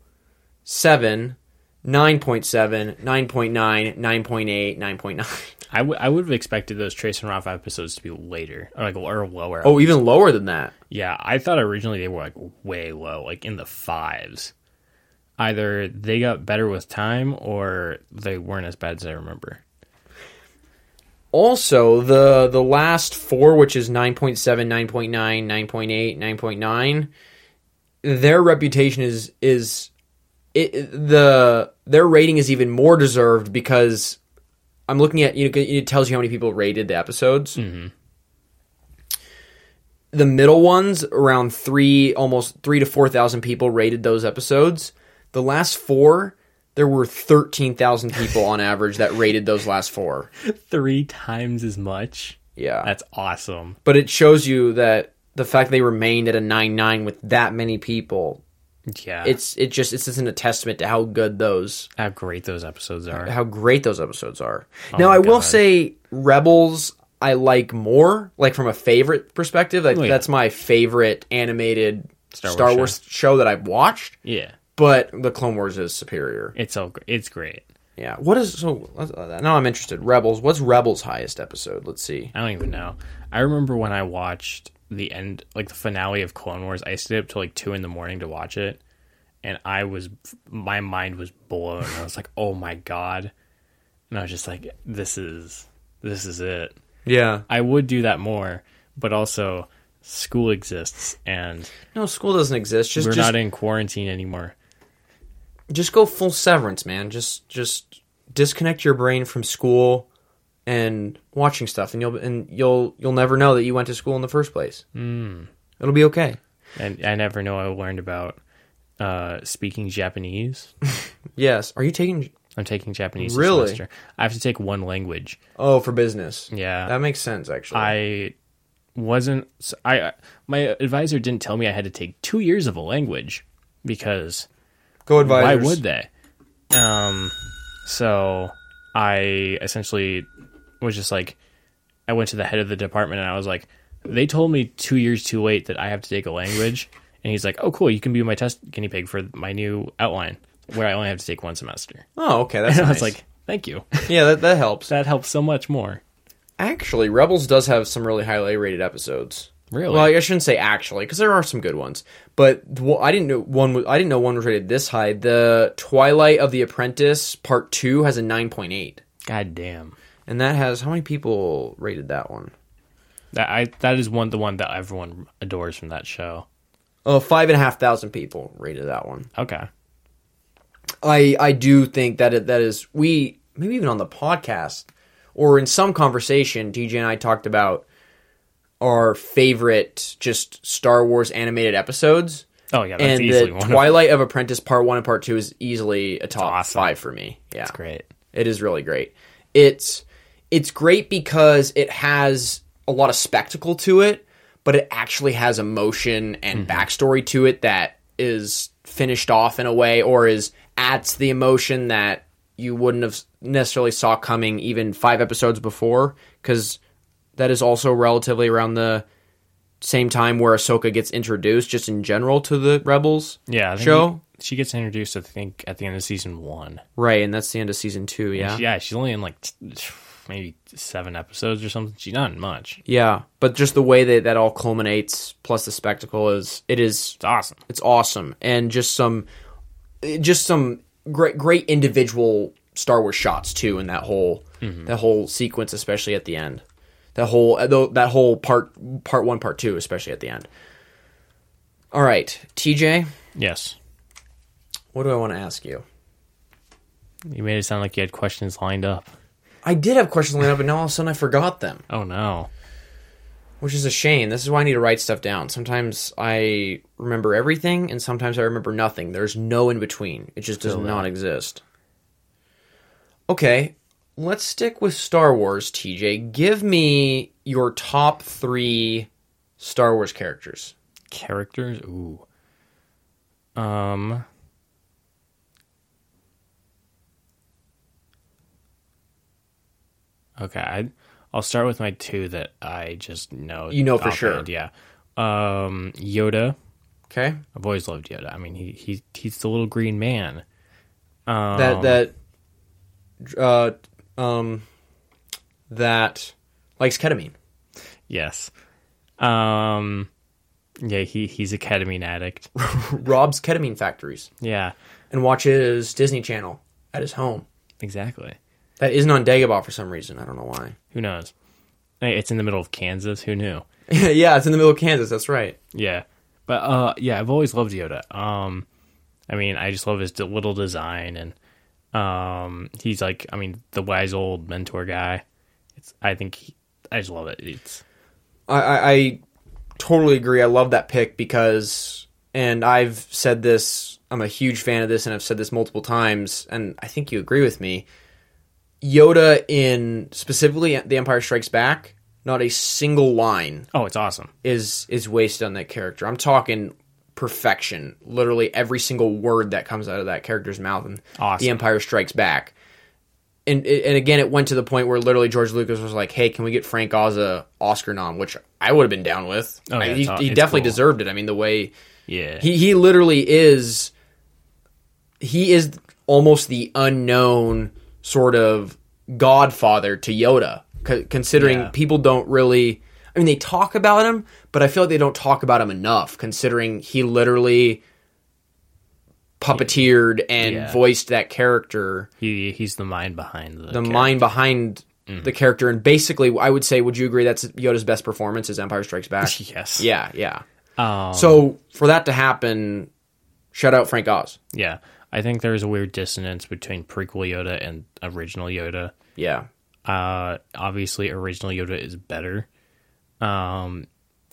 seven, nine point seven, nine point nine, nine point eight, nine point nine. I would I would have expected those Trace and Rafa episodes to be later, or like or lower. Oh, even lower than that. Yeah, I thought originally they were like way low, like in the fives. Either they got better with time or they weren't as bad as I remember. Also, the the last four, which is 9.7, 9.9, 9.8, 9.9, their reputation is is it, the their rating is even more deserved because I'm looking at you know, it tells you how many people rated the episodes. Mm-hmm. The middle ones, around three, almost three to four thousand people rated those episodes. The last four, there were thirteen thousand people on average that rated those last four. Three times as much. Yeah, That's awesome. but it shows you that the fact they remained at a nine nine with that many people, Yeah, it's it just it's isn't a testament to how good those how great those episodes are. how great those episodes are. Oh now my I will say Rebels I like more, like from a favorite perspective. Like Oh, yeah. that's my favorite animated Star Star Wars Wars, show. that I've watched. Yeah, But the Clone Wars is superior. it's gr- it's great. Yeah. What is so? uh, Now I'm interested. Rebels. What's Rebels' highest episode? Let's see. I don't even know. I remember when I watched the end, like the finale of Clone Wars. I stayed up till like two in the morning to watch it, and I was my mind was blown. I was like, *laughs* "Oh my god!" And I was just like, "This is this is it." Yeah. I would do that more, but also school exists, and No, school doesn't exist. Just we're just not in quarantine anymore. Just go full severance, man. Just just disconnect your brain from school and watching stuff, and you'll and you'll you'll never know that you went to school in the first place. Mm. It'll be okay. And I never know I learned about uh, speaking Japanese. *laughs* Yes. Are you taking? I'm taking Japanese Really? this semester. I have to take one language. Oh, for business. Yeah, That makes sense, actually. I wasn't. I my advisor didn't tell me I had to take two years of a language because go advisors. why would they? Um, so I essentially was just like, I went to the head of the department and I was like, they told me two years too late that I have to take a language, and he's like, oh cool, you can be my test guinea pig for my new outline where I only have to take one semester. Oh, okay. *laughs* That's And I was like, thank you, yeah, that that helps. *laughs* that helps so much more. Actually, Rebels does have some really highly rated episodes. Really? Well, I shouldn't say actually, because there are some good ones. But well, I didn't know one. was- I didn't know one was rated this high. The Twilight of the Apprentice Part Two has a nine point eight, God damn. and that has how many people rated that one? That I that is one the one that everyone adores from that show. Oh, five and a half thousand people rated that one. Okay. I I do think that it, that is we maybe even on the podcast or in some conversation, TJ and I talked about our favorite just Star Wars animated episodes. Oh yeah, that's and the one. Twilight of Apprentice Part One and Part Two is easily a top awesome. five for me. Yeah, That's great. It is really great. It's it's great because it has a lot of spectacle to it, but it actually has emotion and mm-hmm. backstory to it that is finished off in a way or is adds the emotion that you wouldn't have necessarily saw coming even five episodes before because that is also relatively around the same time where Ahsoka gets introduced just in general to the Rebels Yeah, show. She gets introduced, I think, at the end of season one. Right, and that's the end of season two, yeah. Yeah, she's only in like t- maybe seven episodes or something. She's not in much. Yeah, but just the way that that all culminates, plus the spectacle is it is It's awesome. it's awesome, and just some just some great great individual Star Wars shots too in that whole mm-hmm. that whole sequence, especially at the end. That whole uh, that whole part part one, part two, especially at the end. All right, TJ, Yes. what do I want to ask you? You made it sound like you had questions lined up. I did have questions lined up, but now all of a sudden I forgot them. Oh no. which is a shame. This is why I need to write stuff down. Sometimes I remember everything, and sometimes I remember nothing. There's no in between. It just does that. not exist. Okay, let's stick with Star Wars, TJ. Give me your top three Star Wars characters. Characters? Ooh. Um. Okay, I, I'll start with my two that I just know. You know for sure. Yeah. Um, Yoda. Okay, I've always loved Yoda. I mean, he he he's the little green man. Um, that that uh um that likes ketamine. yes. Um, yeah, he he's a ketamine addict. *laughs* Robs ketamine factories yeah, and watches Disney Channel at his home. exactly. That isn't on Dagobah for some reason. I don't know why. Who knows? Hey, It's in the middle of Kansas. Who knew? *laughs* yeah, it's in the middle of Kansas. That's right. Yeah, but uh, yeah, I've always loved Yoda. Um, I mean, I just love his little design, and um, he's like, I mean, the wise old mentor guy. It's, I think, he, I just love it. It's, I, I, I totally agree. I love that pick because, and I've said this. I'm a huge fan of this, and I've said this multiple times, and I think you agree with me. Yoda in specifically The Empire Strikes Back, not a single line oh, it's awesome. is is wasted on that character. I'm talking perfection. Literally every single word that comes out of that character's mouth and Awesome. The Empire Strikes Back. And and again, it went to the point where literally George Lucas was like, "Hey, can we get Frank Oz a Oscar nom?" Which I would have been down with. Oh, yeah, I- he, he definitely cool. deserved it. I mean, the way Yeah, he he literally is he is almost the unknown sort of godfather to Yoda considering Yeah. people don't really I mean they talk about him but I feel like they don't talk about him enough considering he literally puppeteered and Yeah. voiced that character he he's the mind behind the the character. mind behind Mm-hmm. the character and basically I would say would you agree that's Yoda's best performance is Empire Strikes Back *laughs* Yes. yeah yeah Um, so for that to happen shout out Frank Oz yeah. I think there's a weird dissonance between prequel Yoda and original Yoda. yeah Uh, obviously, original Yoda is better. Um,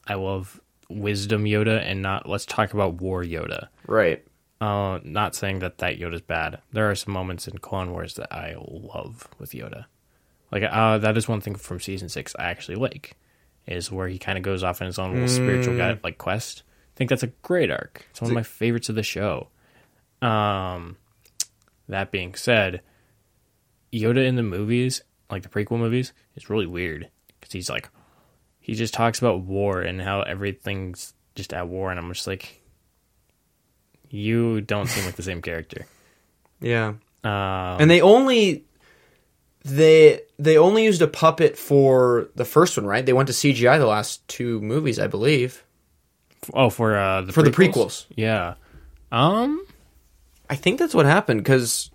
I love wisdom Yoda, and not let's talk about war Yoda. Right. Uh, not saying that that Yoda's bad. There are some moments in Clone Wars that I love with Yoda. Like uh, that is one thing from season six I actually like, is where he kind of goes off on his own little spiritual guide like quest. I think that's a great arc. It's one of my favorites of the show. Um, that being said, Yoda in the movies, like the prequel movies, is really weird because he's like, he just talks about war and how everything's just at war, and I'm just like, you don't seem like the same character. Yeah. Um, And they only they they only used a puppet for the first one, right? They went to CGI the last two movies, I believe. oh, for uh, the For the prequels. yeah. Um, I think that's what happened cuz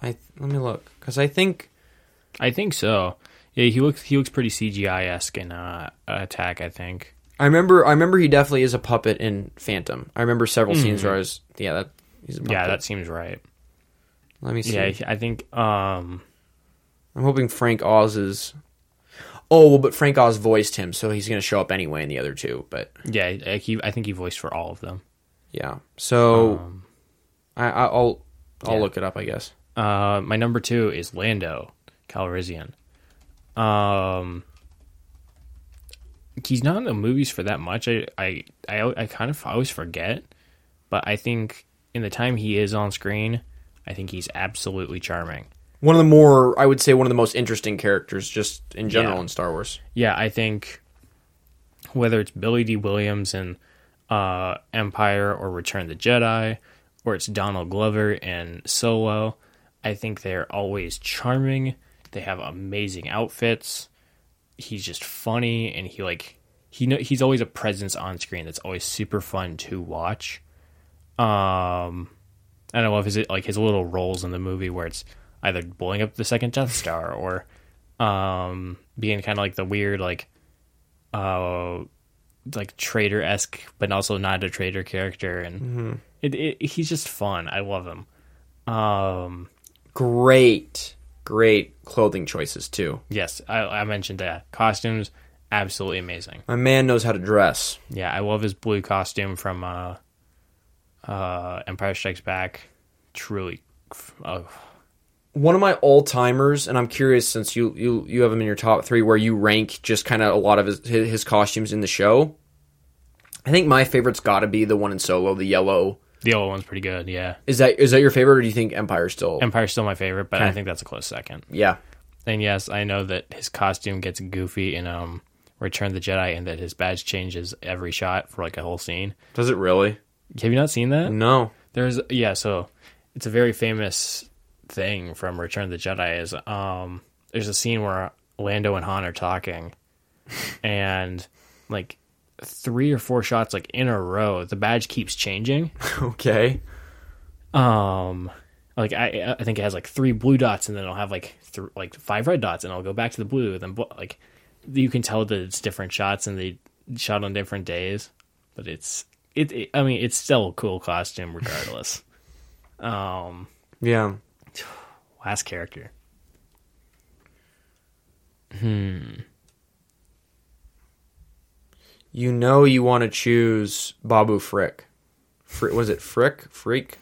I let me look cuz I think I think so. Yeah, he looks he looks pretty CGI esque in uh, Attack. I think. I remember I remember he definitely is a puppet in Phantom. I remember several scenes where I was yeah, that he's a puppet. Yeah, that seems right. Let me see. Yeah, I think. Um, I'm hoping Frank Oz is Oh, well, but Frank Oz voiced him, so he's going to show up anyway in the other two, but yeah, I, he, I think he voiced for all of them. Yeah. So Um, I, I- I'll I'll yeah. look it up. I guess. Uh, my number two is Lando Calrissian. Um, he's not in the movies for that much. I, I, I, I kind of always forget, but I think in the time he is on screen, I think he's absolutely charming. One of the more, I would say, one of the most interesting characters, just in general Yeah. in Star Wars. Yeah, I think whether it's Billy Dee Williams in uh, Empire or Return of the Jedi, or it's Donald Glover in Solo, I think they're always charming. They have amazing outfits. He's just funny, and he like he know he's always a presence on screen that's always super fun to watch. Um, and I love his like his little roles in the movie where it's either blowing up the second Death Star or um being kind of like the weird like uh like traitor esque but also not a traitor character. And it, it he's just fun. I love him. Um Great, great clothing choices too. yes i, I mentioned that costumes absolutely amazing My man knows how to dress. yeah i love his blue costume from uh uh empire strikes back truly oh, One of my all timers, and I'm curious since you you you have him in your top three, where you rank just kind of a lot of his his his costumes in the show. I think my favorite's got to be the one in Solo, the yellow. The old one's pretty good yeah Is that is that your favorite, or do you think Empire still? empire's still my favorite but i think that's a close second yeah, And yes, I know that his costume gets goofy in um Return of the Jedi and that his badge changes every shot for like a whole scene. does it really? Have you not seen that? No. There's yeah, so it's a very famous thing from Return of the Jedi is um there's a scene where Lando and Han are talking *laughs* and like three or four shots like in a row, the badge keeps changing. *laughs* Okay. Um, like I, I think it has like three blue dots, and then it'll have like th- like five red dots, and it'll go back to the blue. Then like you can tell that it's different shots, and they shot on different days. But it's it, it I mean, it's still a cool costume regardless. *laughs* um, Yeah. *sighs* last character. You know you want to choose Babu Frick. Fr- was it Frick? Freak?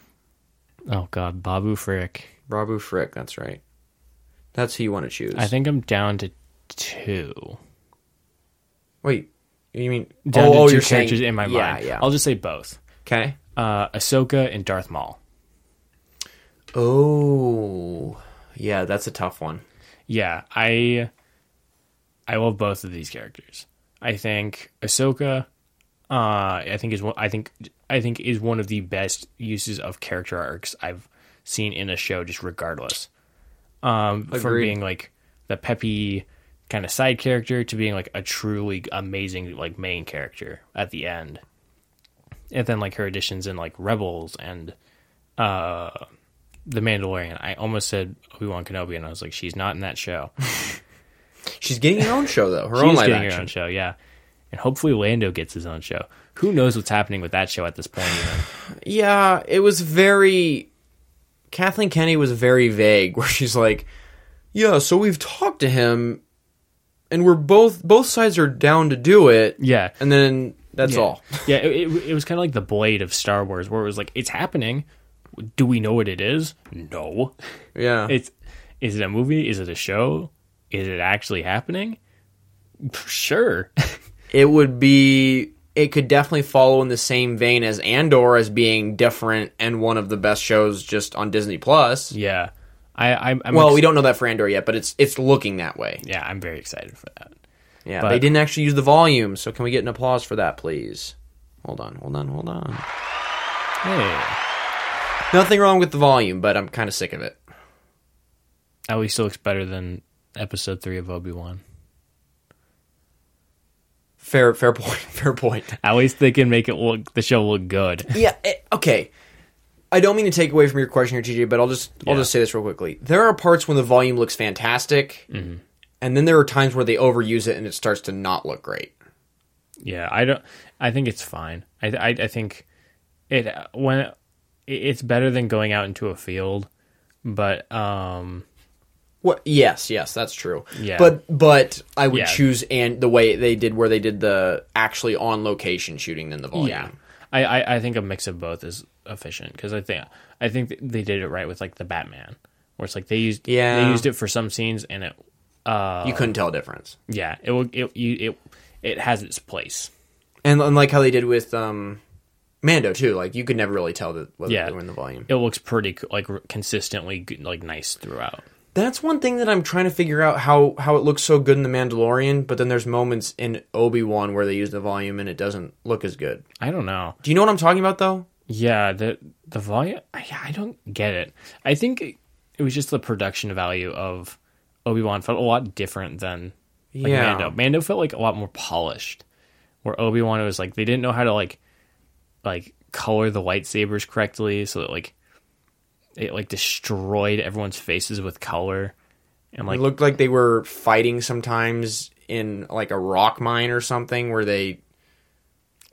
Oh God, Babu Frick. Babu Frick, that's right. That's who you want to choose. I think I'm down to two. Wait, you mean Down oh, to oh, 2 you're saying- characters in my yeah, mind. Yeah, I'll just say both. Okay. Uh, Ahsoka and Darth Maul. Oh, yeah, that's a tough one. Yeah, I I love both of these characters. I think Ahsoka, uh, I think is one. I think I think is one of the best uses of character arcs I've seen in a show. Just regardless, um, from being like the peppy kind of side character to being like a truly amazing like main character at the end, and then like her additions in like Rebels and uh the Mandalorian. I almost said Obi Wan Kenobi, and I was like, she's not in that show. *laughs* She's getting her own show though. Her own live getting action. her own show, yeah. And hopefully Lando gets his own show. Who knows what's happening with that show at this point? Even. *sighs* Yeah, it was very. Kathleen Kennedy was very vague, *laughs* where she's like, "Yeah, so we've talked to him, and we're both both sides are down to do it." Yeah, and then that's yeah. all. *laughs* yeah, it, it, it was kind of like the blade of Star Wars, where it was like, it's happening. Do we know what it is? No. Yeah, It's is it a movie? Is it a show? Is it actually happening? Sure. *laughs* it would be. It could definitely follow in the same vein as Andor as being different and one of the best shows just on Disney Plus. yeah. I, I'm, I'm Well, ex- we don't know that for Andor yet, but it's it's looking that way. yeah, I'm very excited for that. Yeah, But- they didn't actually use the volume, so can we get an applause for that, please? Hold on, hold on, hold on. Hey, Nothing wrong with the volume, but I'm kind of sick of it. at least it looks better than episode three of Obi Wan. Fair, fair point. *laughs* Fair point. At least they can make it look the show look good. Yeah. eh, okay. I don't mean to take away from your question here, TJ, but I'll just I'll Yeah. just say this real quickly. There are parts when the volume looks fantastic, and then there are times where they overuse it and it starts to not look great. Yeah, I don't. I think it's fine. I I, I think it when it, it's better than going out into a field, but um, What? Yes, yes, that's true. Yeah. But but I would Yeah. choose and the way they did where they did the actually on location shooting than the volume. yeah, I, I, I think a mix of both is efficient because I think I think they did it right with like the Batman, where it's like they used Yeah. they used it for some scenes and it uh you couldn't tell a difference. yeah it will it you it it has its place. And, and like how they did with um, Mando too. Like you could never really tell that whether Yeah. they were in the volume. It looks pretty co- like r- consistently good, like nice throughout. That's one thing that I'm trying to figure out how how it looks so good in the Mandalorian, but then there's moments in Obi Wan where they use the volume and it doesn't look as good. I don't know. Do you know what I'm talking about though? Yeah, the the volume. I, I don't get it. I think it, it was just the production value of Obi Wan felt a lot different than like Yeah. Mando. Mando felt like a lot more polished. Where Obi Wan was like they didn't know how to like like color the lightsabers correctly, so that like it like destroyed everyone's faces with color, and like it looked like they were fighting sometimes in like a rock mine or something where they.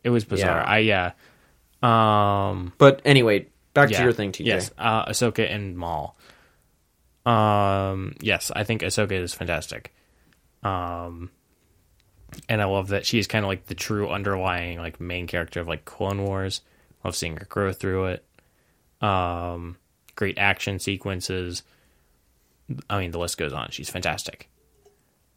it was bizarre. Yeah. I yeah. Um. But anyway, back to your thing, TJ. Yes, uh, Ahsoka and Maul. Um, yes, I think Ahsoka is fantastic. Um, and I love that she's kind of like the true underlying like main character of like Clone Wars. Love seeing her grow through it. Um, great action sequences. I mean, the list goes on. She's fantastic.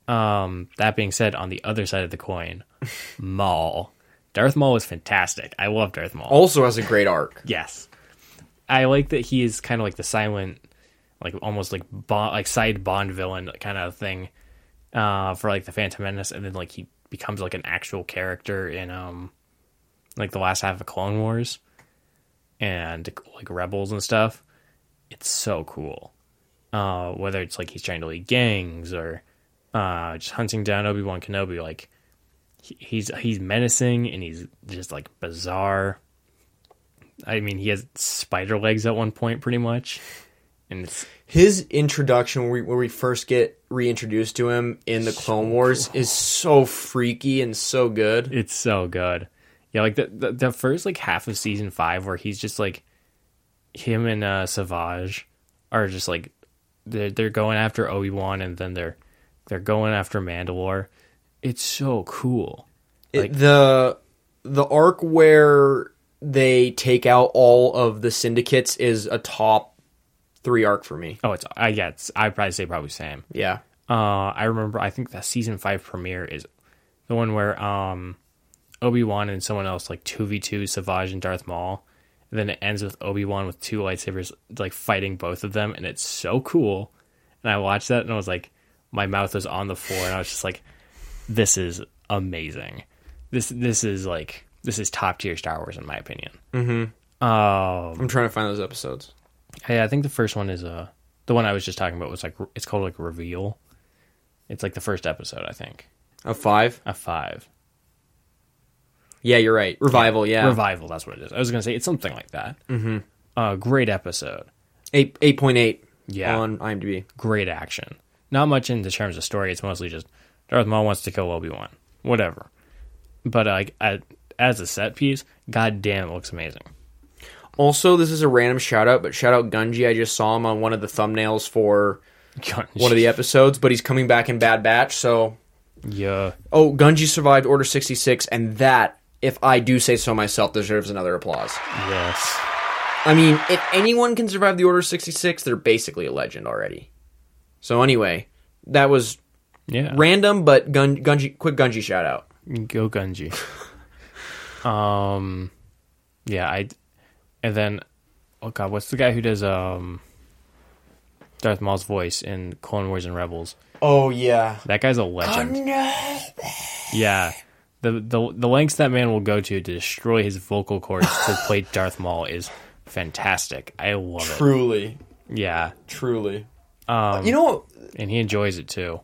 Um, that being said, on the other side of the coin, *laughs* Maul. Darth Maul is fantastic. I love Darth Maul. Also has a great arc. *laughs* Yes, I like that he is kind of like the silent, like almost like bond, like side Bond villain kind of thing, uh, for like the Phantom Menace, and then like he becomes like an actual character in um, like the last half of Clone Wars, and like Rebels and stuff. It's so cool. Uh, whether it's like he's trying to lead gangs or uh, just hunting down Obi Wan Kenobi, like he- he's he's menacing and he's just like bizarre. I mean, he has spider legs at one point, pretty much, and it's His introduction, where we, where we first get reintroduced to him in the Clone Wars, is so freaky and so good. it's so good. Yeah, like the, the the first like half of season five, where he's just like him and uh, Savage are just like they're they're going after Obi Wan, and then they're they're going after Mandalore. It's so cool. It- the the arc where they take out all of the syndicates is a top three arc for me. Oh, it's I yeah, it's I'd probably say probably same. Yeah. Uh, I remember. I think the season five premiere is the one where um, Obi Wan and someone else like two v two Savage and Darth Maul, and then it ends with Obi Wan with two lightsabers like fighting both of them, and it's so cool. And I watched that and I was like, my mouth was on the floor, and I was just like, this is amazing. This this is like this is top tier Star Wars in my opinion. Mm-hmm. Um, I'm trying to find those episodes. Hey, I think the first one is uh the one I was just talking about was like it's called like Reveal. It's like the first episode, I think. Of five? A five. Yeah, you're right. Revival, yeah. Revival, that's what it is. I was gonna say it's something like that. Mm-hmm. Uh great episode. Eight eight point eight Yeah. on IMDb. Great action. Not much in the terms of story, it's mostly just Darth Maul wants to kill Obi Wan. Whatever. But like uh, as a set piece, god damn it looks amazing. Also, this is a random shout out, but shout out Gungi. I just saw him on one of the thumbnails for one of the episodes, but he's coming back in Bad Batch, so Yeah. Oh, Gungi survived Order 66, and that, if I do say so myself, deserves another applause. Yes. I mean, if anyone can survive the Order 66, they're basically a legend already. So anyway, that was Yeah. random, but Gun- Gungi, quick Gungi shout out. Go Gungi. *laughs* um, yeah, I, and then, oh god, what's the guy who does um, Darth Maul's voice in Clone Wars and Rebels? Oh yeah. That guy's a legend. Yeah, the the the lengths that man will go to to destroy his vocal cords to *laughs* play Darth Maul is fantastic. I love it. Truly, Yeah, truly. um, You know what, and he enjoys it too.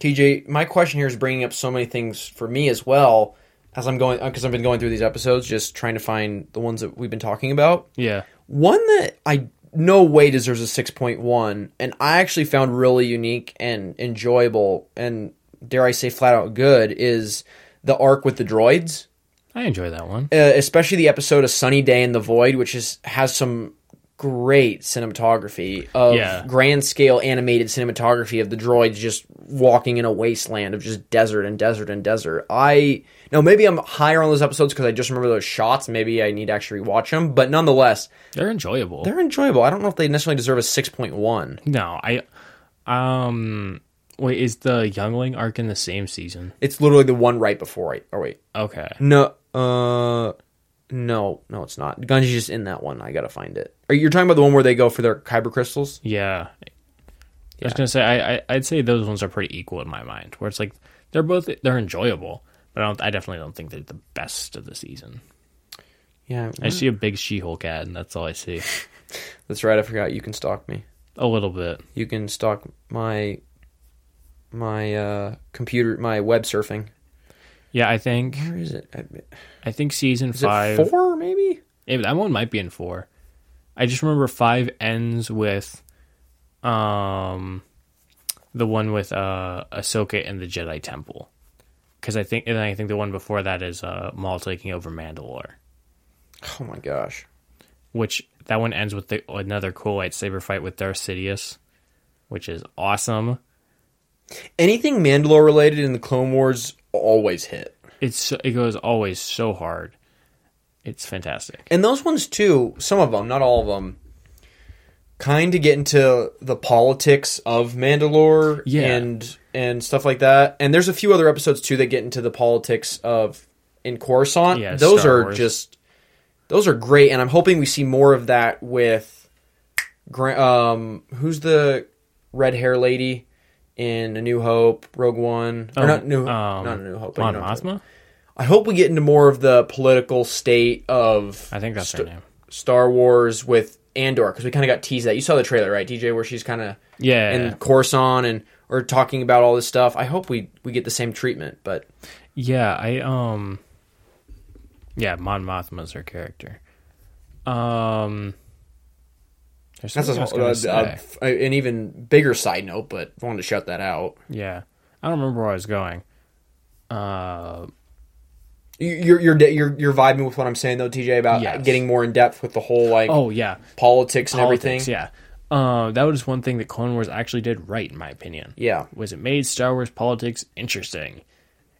TJ? My question here is bringing up so many things for me as well as I'm going because I've been going through these episodes, just trying to find the ones that we've been talking about. Yeah, One that I no way deserves a 6.1 and I actually found really unique and enjoyable and dare I say flat out good is the arc with the droids, I enjoy that one. uh, especially the episode of Sunny Day in the Void which is has some great cinematography of Yeah. grand scale animated cinematography of the droids just walking in a wasteland of just desert and desert and desert. I Now maybe I'm higher on those episodes because I just remember those shots. Maybe I need to actually watch them, but nonetheless, They're enjoyable. they're enjoyable. I don't know if they necessarily deserve a six point one. no, I um wait, is the Youngling arc in the same season? It's literally the one right before. Right? Oh wait, Okay. no, uh, no, no, it's not. Gungi's just in that one. I gotta find it. Are you talking about the one where they go for their kyber crystals? Yeah. I was gonna say I, I I'd say those ones are pretty equal in my mind. Where it's like they're both they're enjoyable, but I don't I definitely don't think they're the best of the season. Yeah, I see a big She-Hulk ad, and that's all I see. *laughs* that's right. I forgot. You can stalk me. A little bit. You can stalk my my uh computer, my web surfing. Yeah, I think Where is it? I- I think season Is five. four? Maybe. Yeah, that one might be in four. I just remember five ends with, um, the one with uh Ahsoka in the Jedi Temple, because I think and I think the one before that is uh Maul taking over Mandalore, Oh my gosh. which that one ends with the, another cool lightsaber fight with Darth Sidious, which is awesome. Anything Mandalore related in the Clone Wars always hit. It's it goes always so hard. It's fantastic. And those ones too, some of them, not all of them, kind of get into the politics of Mandalore Yeah. and and stuff like that. And there's a few other episodes too that get into the politics of in Coruscant. Yeah, those Star are Wars. just those are great, and I'm hoping we see more of that with um who's the red hair lady in A New Hope, Rogue One, or Oh, not New um, not A New Hope, Mon you know what I'm Mothma? I hope we get into more of the political state of I think that's her St- name. Star Wars with Andor because we kind of got teased that. You saw the trailer, right, TJ, where she's kind of Yeah, in Coruscant and or talking about all this stuff. I hope we we get the same treatment, but Yeah, I um Yeah, Mon Mothma's her character. Um there's that's a, a, I was gonna say. an even bigger side note. But I wanted to shout that out. yeah. I don't remember where I was going. Uh You- You're you're you're you're vibing with what I'm saying though, TJ, about Yes. getting more in depth with the whole like oh yeah, politics and politics, everything. yeah. Uh, that was one thing that Clone Wars actually did right, in my opinion. Yeah. Was it made Star Wars politics interesting,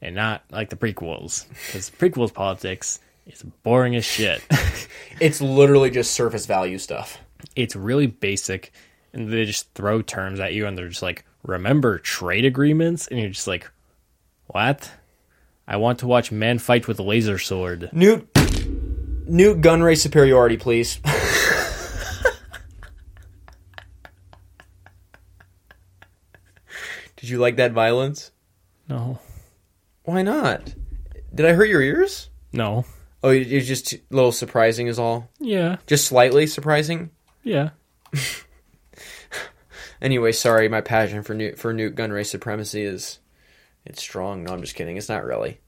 and not like the prequels? Because prequels politics is boring as shit. *laughs* It's literally just surface value stuff. It's really basic and they just throw terms at you and they're just like remember trade agreements and you're just like what i want to watch men fight with a laser sword Nute, Nute gun race superiority, please. *laughs* Did you like that violence? no Why not? Did I hurt your ears? no Oh, it- it's just a little surprising, is all. yeah Just slightly surprising. Yeah *laughs* Anyway, sorry, my passion for Nute for Nute gun race supremacy is it's strong. No, I'm just kidding. It's not really,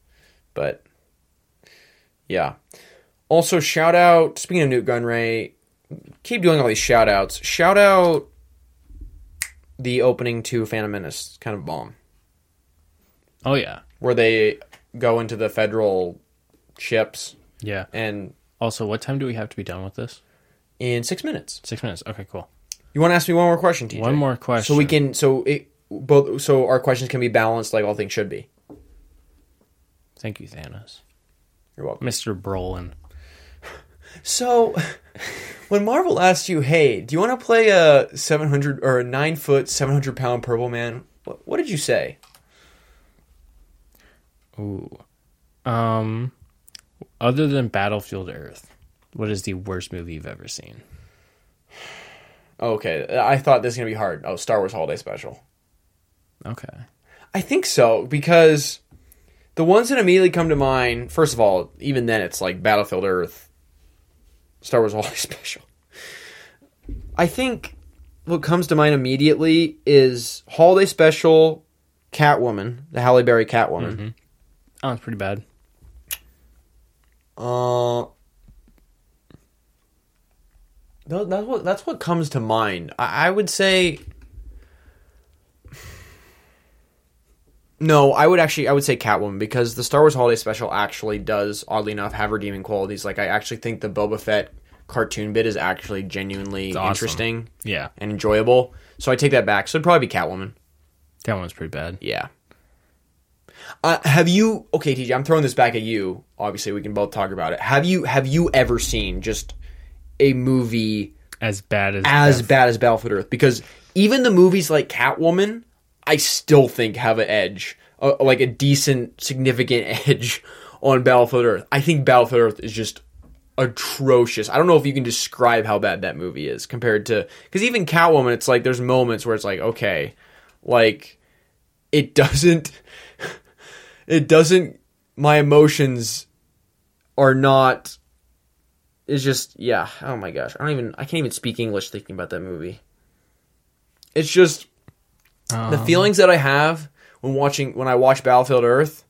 but yeah. Also, shout out. Speaking of Nute Gunray, keep doing all these shout outs. Shout out the opening to Phantom Menace, kind of bomb, oh yeah where they go into the federal ships yeah and also what time do we have to be done with this in six minutes. six minutes okay cool You want to ask me one more question, TJ? one more question so we can so it both so our questions can be balanced like all things should be. thank you thanos You're welcome. mr brolin *laughs* So, when Marvel asked you, "Hey, do you want to play a seven hundred or a nine foot, seven hundred pound purple man?" What, what did you say? ooh um other than battlefield earth what is the worst movie you've ever seen okay, I thought this was gonna be hard. Oh, Star Wars Holiday Special. okay I think so because the ones that immediately come to mind. First of all, even then, it's like Battlefield Earth, Star Wars *laughs* Holiday Special. I think what comes to mind immediately is Holiday Special, Catwoman, the Halle Berry Catwoman. oh it's pretty bad Uh, that's what that's what comes to mind. I, I would say. No, I would actually I would say Catwoman because the Star Wars Holiday Special actually does oddly enough have redeeming qualities. Like I actually think the Boba Fett cartoon bit is actually genuinely awesome. interesting yeah and enjoyable. So I take that back. So it'd probably be Catwoman. that one's pretty bad Yeah. Uh, have you? Okay, TJ, I'm throwing this back at you. Obviously, we can both talk about it. Have you? Have you ever seen just a movie As bad as as Death- bad as Battlefield Earth? Because even the movies like Catwoman, I still think have an edge, uh, like a decent, significant *laughs* edge on Battlefield Earth. I think Battlefield Earth is just atrocious. I don't know if you can describe how bad that movie is compared to because even Catwoman, it's like there's moments where it's like okay, like it doesn't, *laughs* it doesn't. My emotions are not. It's just yeah. Oh my gosh, I don't even. I can't even speak English thinking about that movie. It's just the um, feelings that I have when watching when I watch Battlefield Earth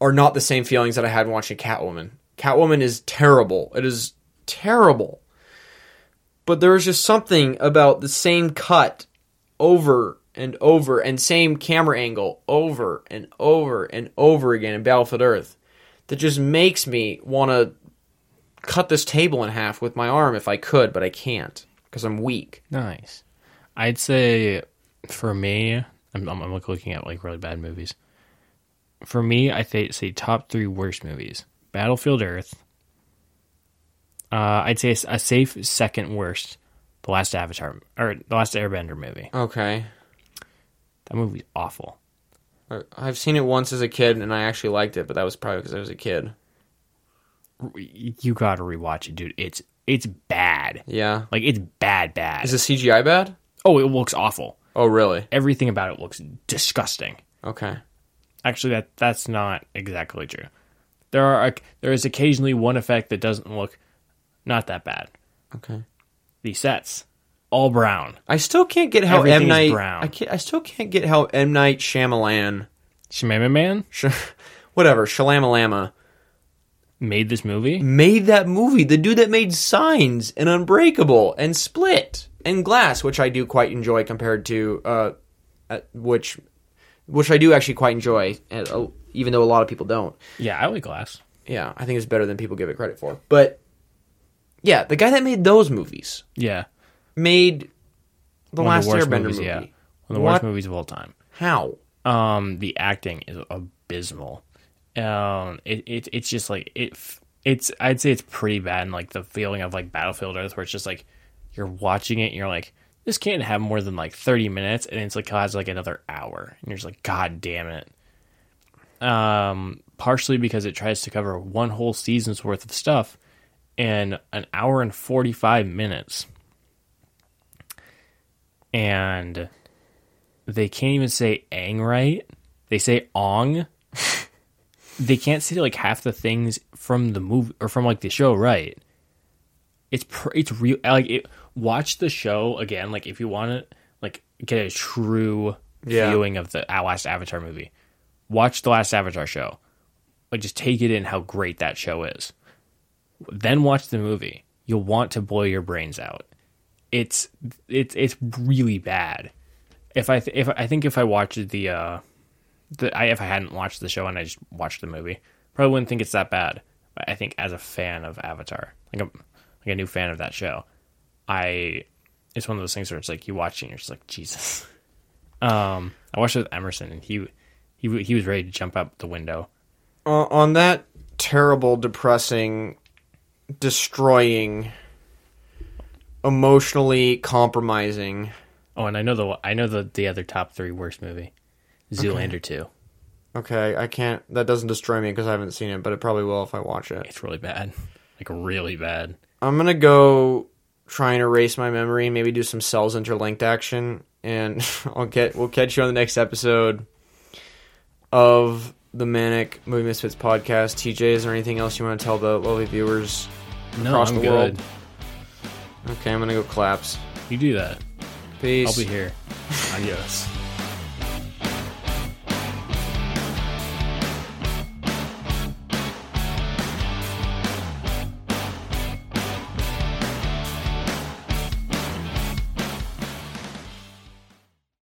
are not the same feelings that I had watching Catwoman. Catwoman is terrible. It is terrible. But there is just something about the same cut over and over and same camera angle over and over and over again in Battlefield Earth that just makes me want to cut this table in half with my arm if I could, but I can't because I'm weak. Nice. I'd say for me, I'm, I'm, looking at like really bad movies. For me, I th- say top three worst movies: Battlefield Earth. Uh, I'd say a safe second worst, The Last Avatar or The Last Airbender movie. Okay. That movie's awful. I've seen it once as a kid and I actually liked it, but that was probably because I was a kid. You gotta rewatch it, dude. It's it's bad. Yeah. Like it's bad, bad. Is the CGI bad? oh, it looks awful. Oh, really? Everything about it looks disgusting. Okay. Actually, that that's not exactly true. There are there is occasionally one effect that doesn't look not that bad. Okay. The sets all brown. I still can't get how Everything M Night brown. I can't. I still can't get how M Night Shyamalan, Shemama Man Sh- *laughs* whatever Shalamalama, made this movie. made that movie. The dude that made Signs and Unbreakable and Split and Glass, which I do quite enjoy compared to uh, uh which, which I do actually quite enjoy, uh, even though a lot of people don't. Yeah, I like Glass. Yeah, I think it's better than people give it credit for. But yeah, the guy that made those movies Yeah, made the one Last the Airbender movies. movie. Yeah, one of the What? worst movies of all time. How? Um, the acting is abysmal. Um, it, it it's just like it. It's I'd say it's pretty bad. And like the feeling of like Battlefield Earth, where it's just like you're watching it, and you're like, this can't have more than like 30 minutes, and it's like has like another hour, and you're just like, God damn it. Um, partially because it tries to cover one whole season's worth of stuff in an hour and 45 minutes. And they can't even say Aang right. They say ong. *laughs* they can't say like half the things from the movie or from like the show right. It's pr- it's real like it, watch the show again like if you want to like get a true Yeah. viewing of the last Avatar movie. Watch the last Avatar show. Like just take it in how great that show is. Then watch the movie. You'll want to blow your brains out. It's it's it's really bad. If I th- if I think if I watched the uh the I if I hadn't watched the show and I just watched the movie, probably wouldn't think it's that bad. But I think as a fan of Avatar, like a like a new fan of that show, I it's one of those things where it's like you watch it and you're just like Jesus. *laughs* Um, I watched it with Emerson and he he he was ready to jump out the window. Uh, on that terrible, depressing, destroying, emotionally compromising. Oh, and I know the I know the the other top three worst movie, Zoolander two. Okay, I can't. That doesn't destroy me because I haven't seen it, but it probably will if I watch it. It's really bad, like really bad. I'm gonna go try and erase my memory, maybe do some cells interlinked action, and *laughs* I'll get. We'll catch you on the next episode of the Manic Movie Misfits podcast. TJ, is there anything else you want to tell the lovely viewers No, across I'm the good. world? Okay, I'm gonna go claps. You do that. Peace. I'll be here. *laughs* Adios.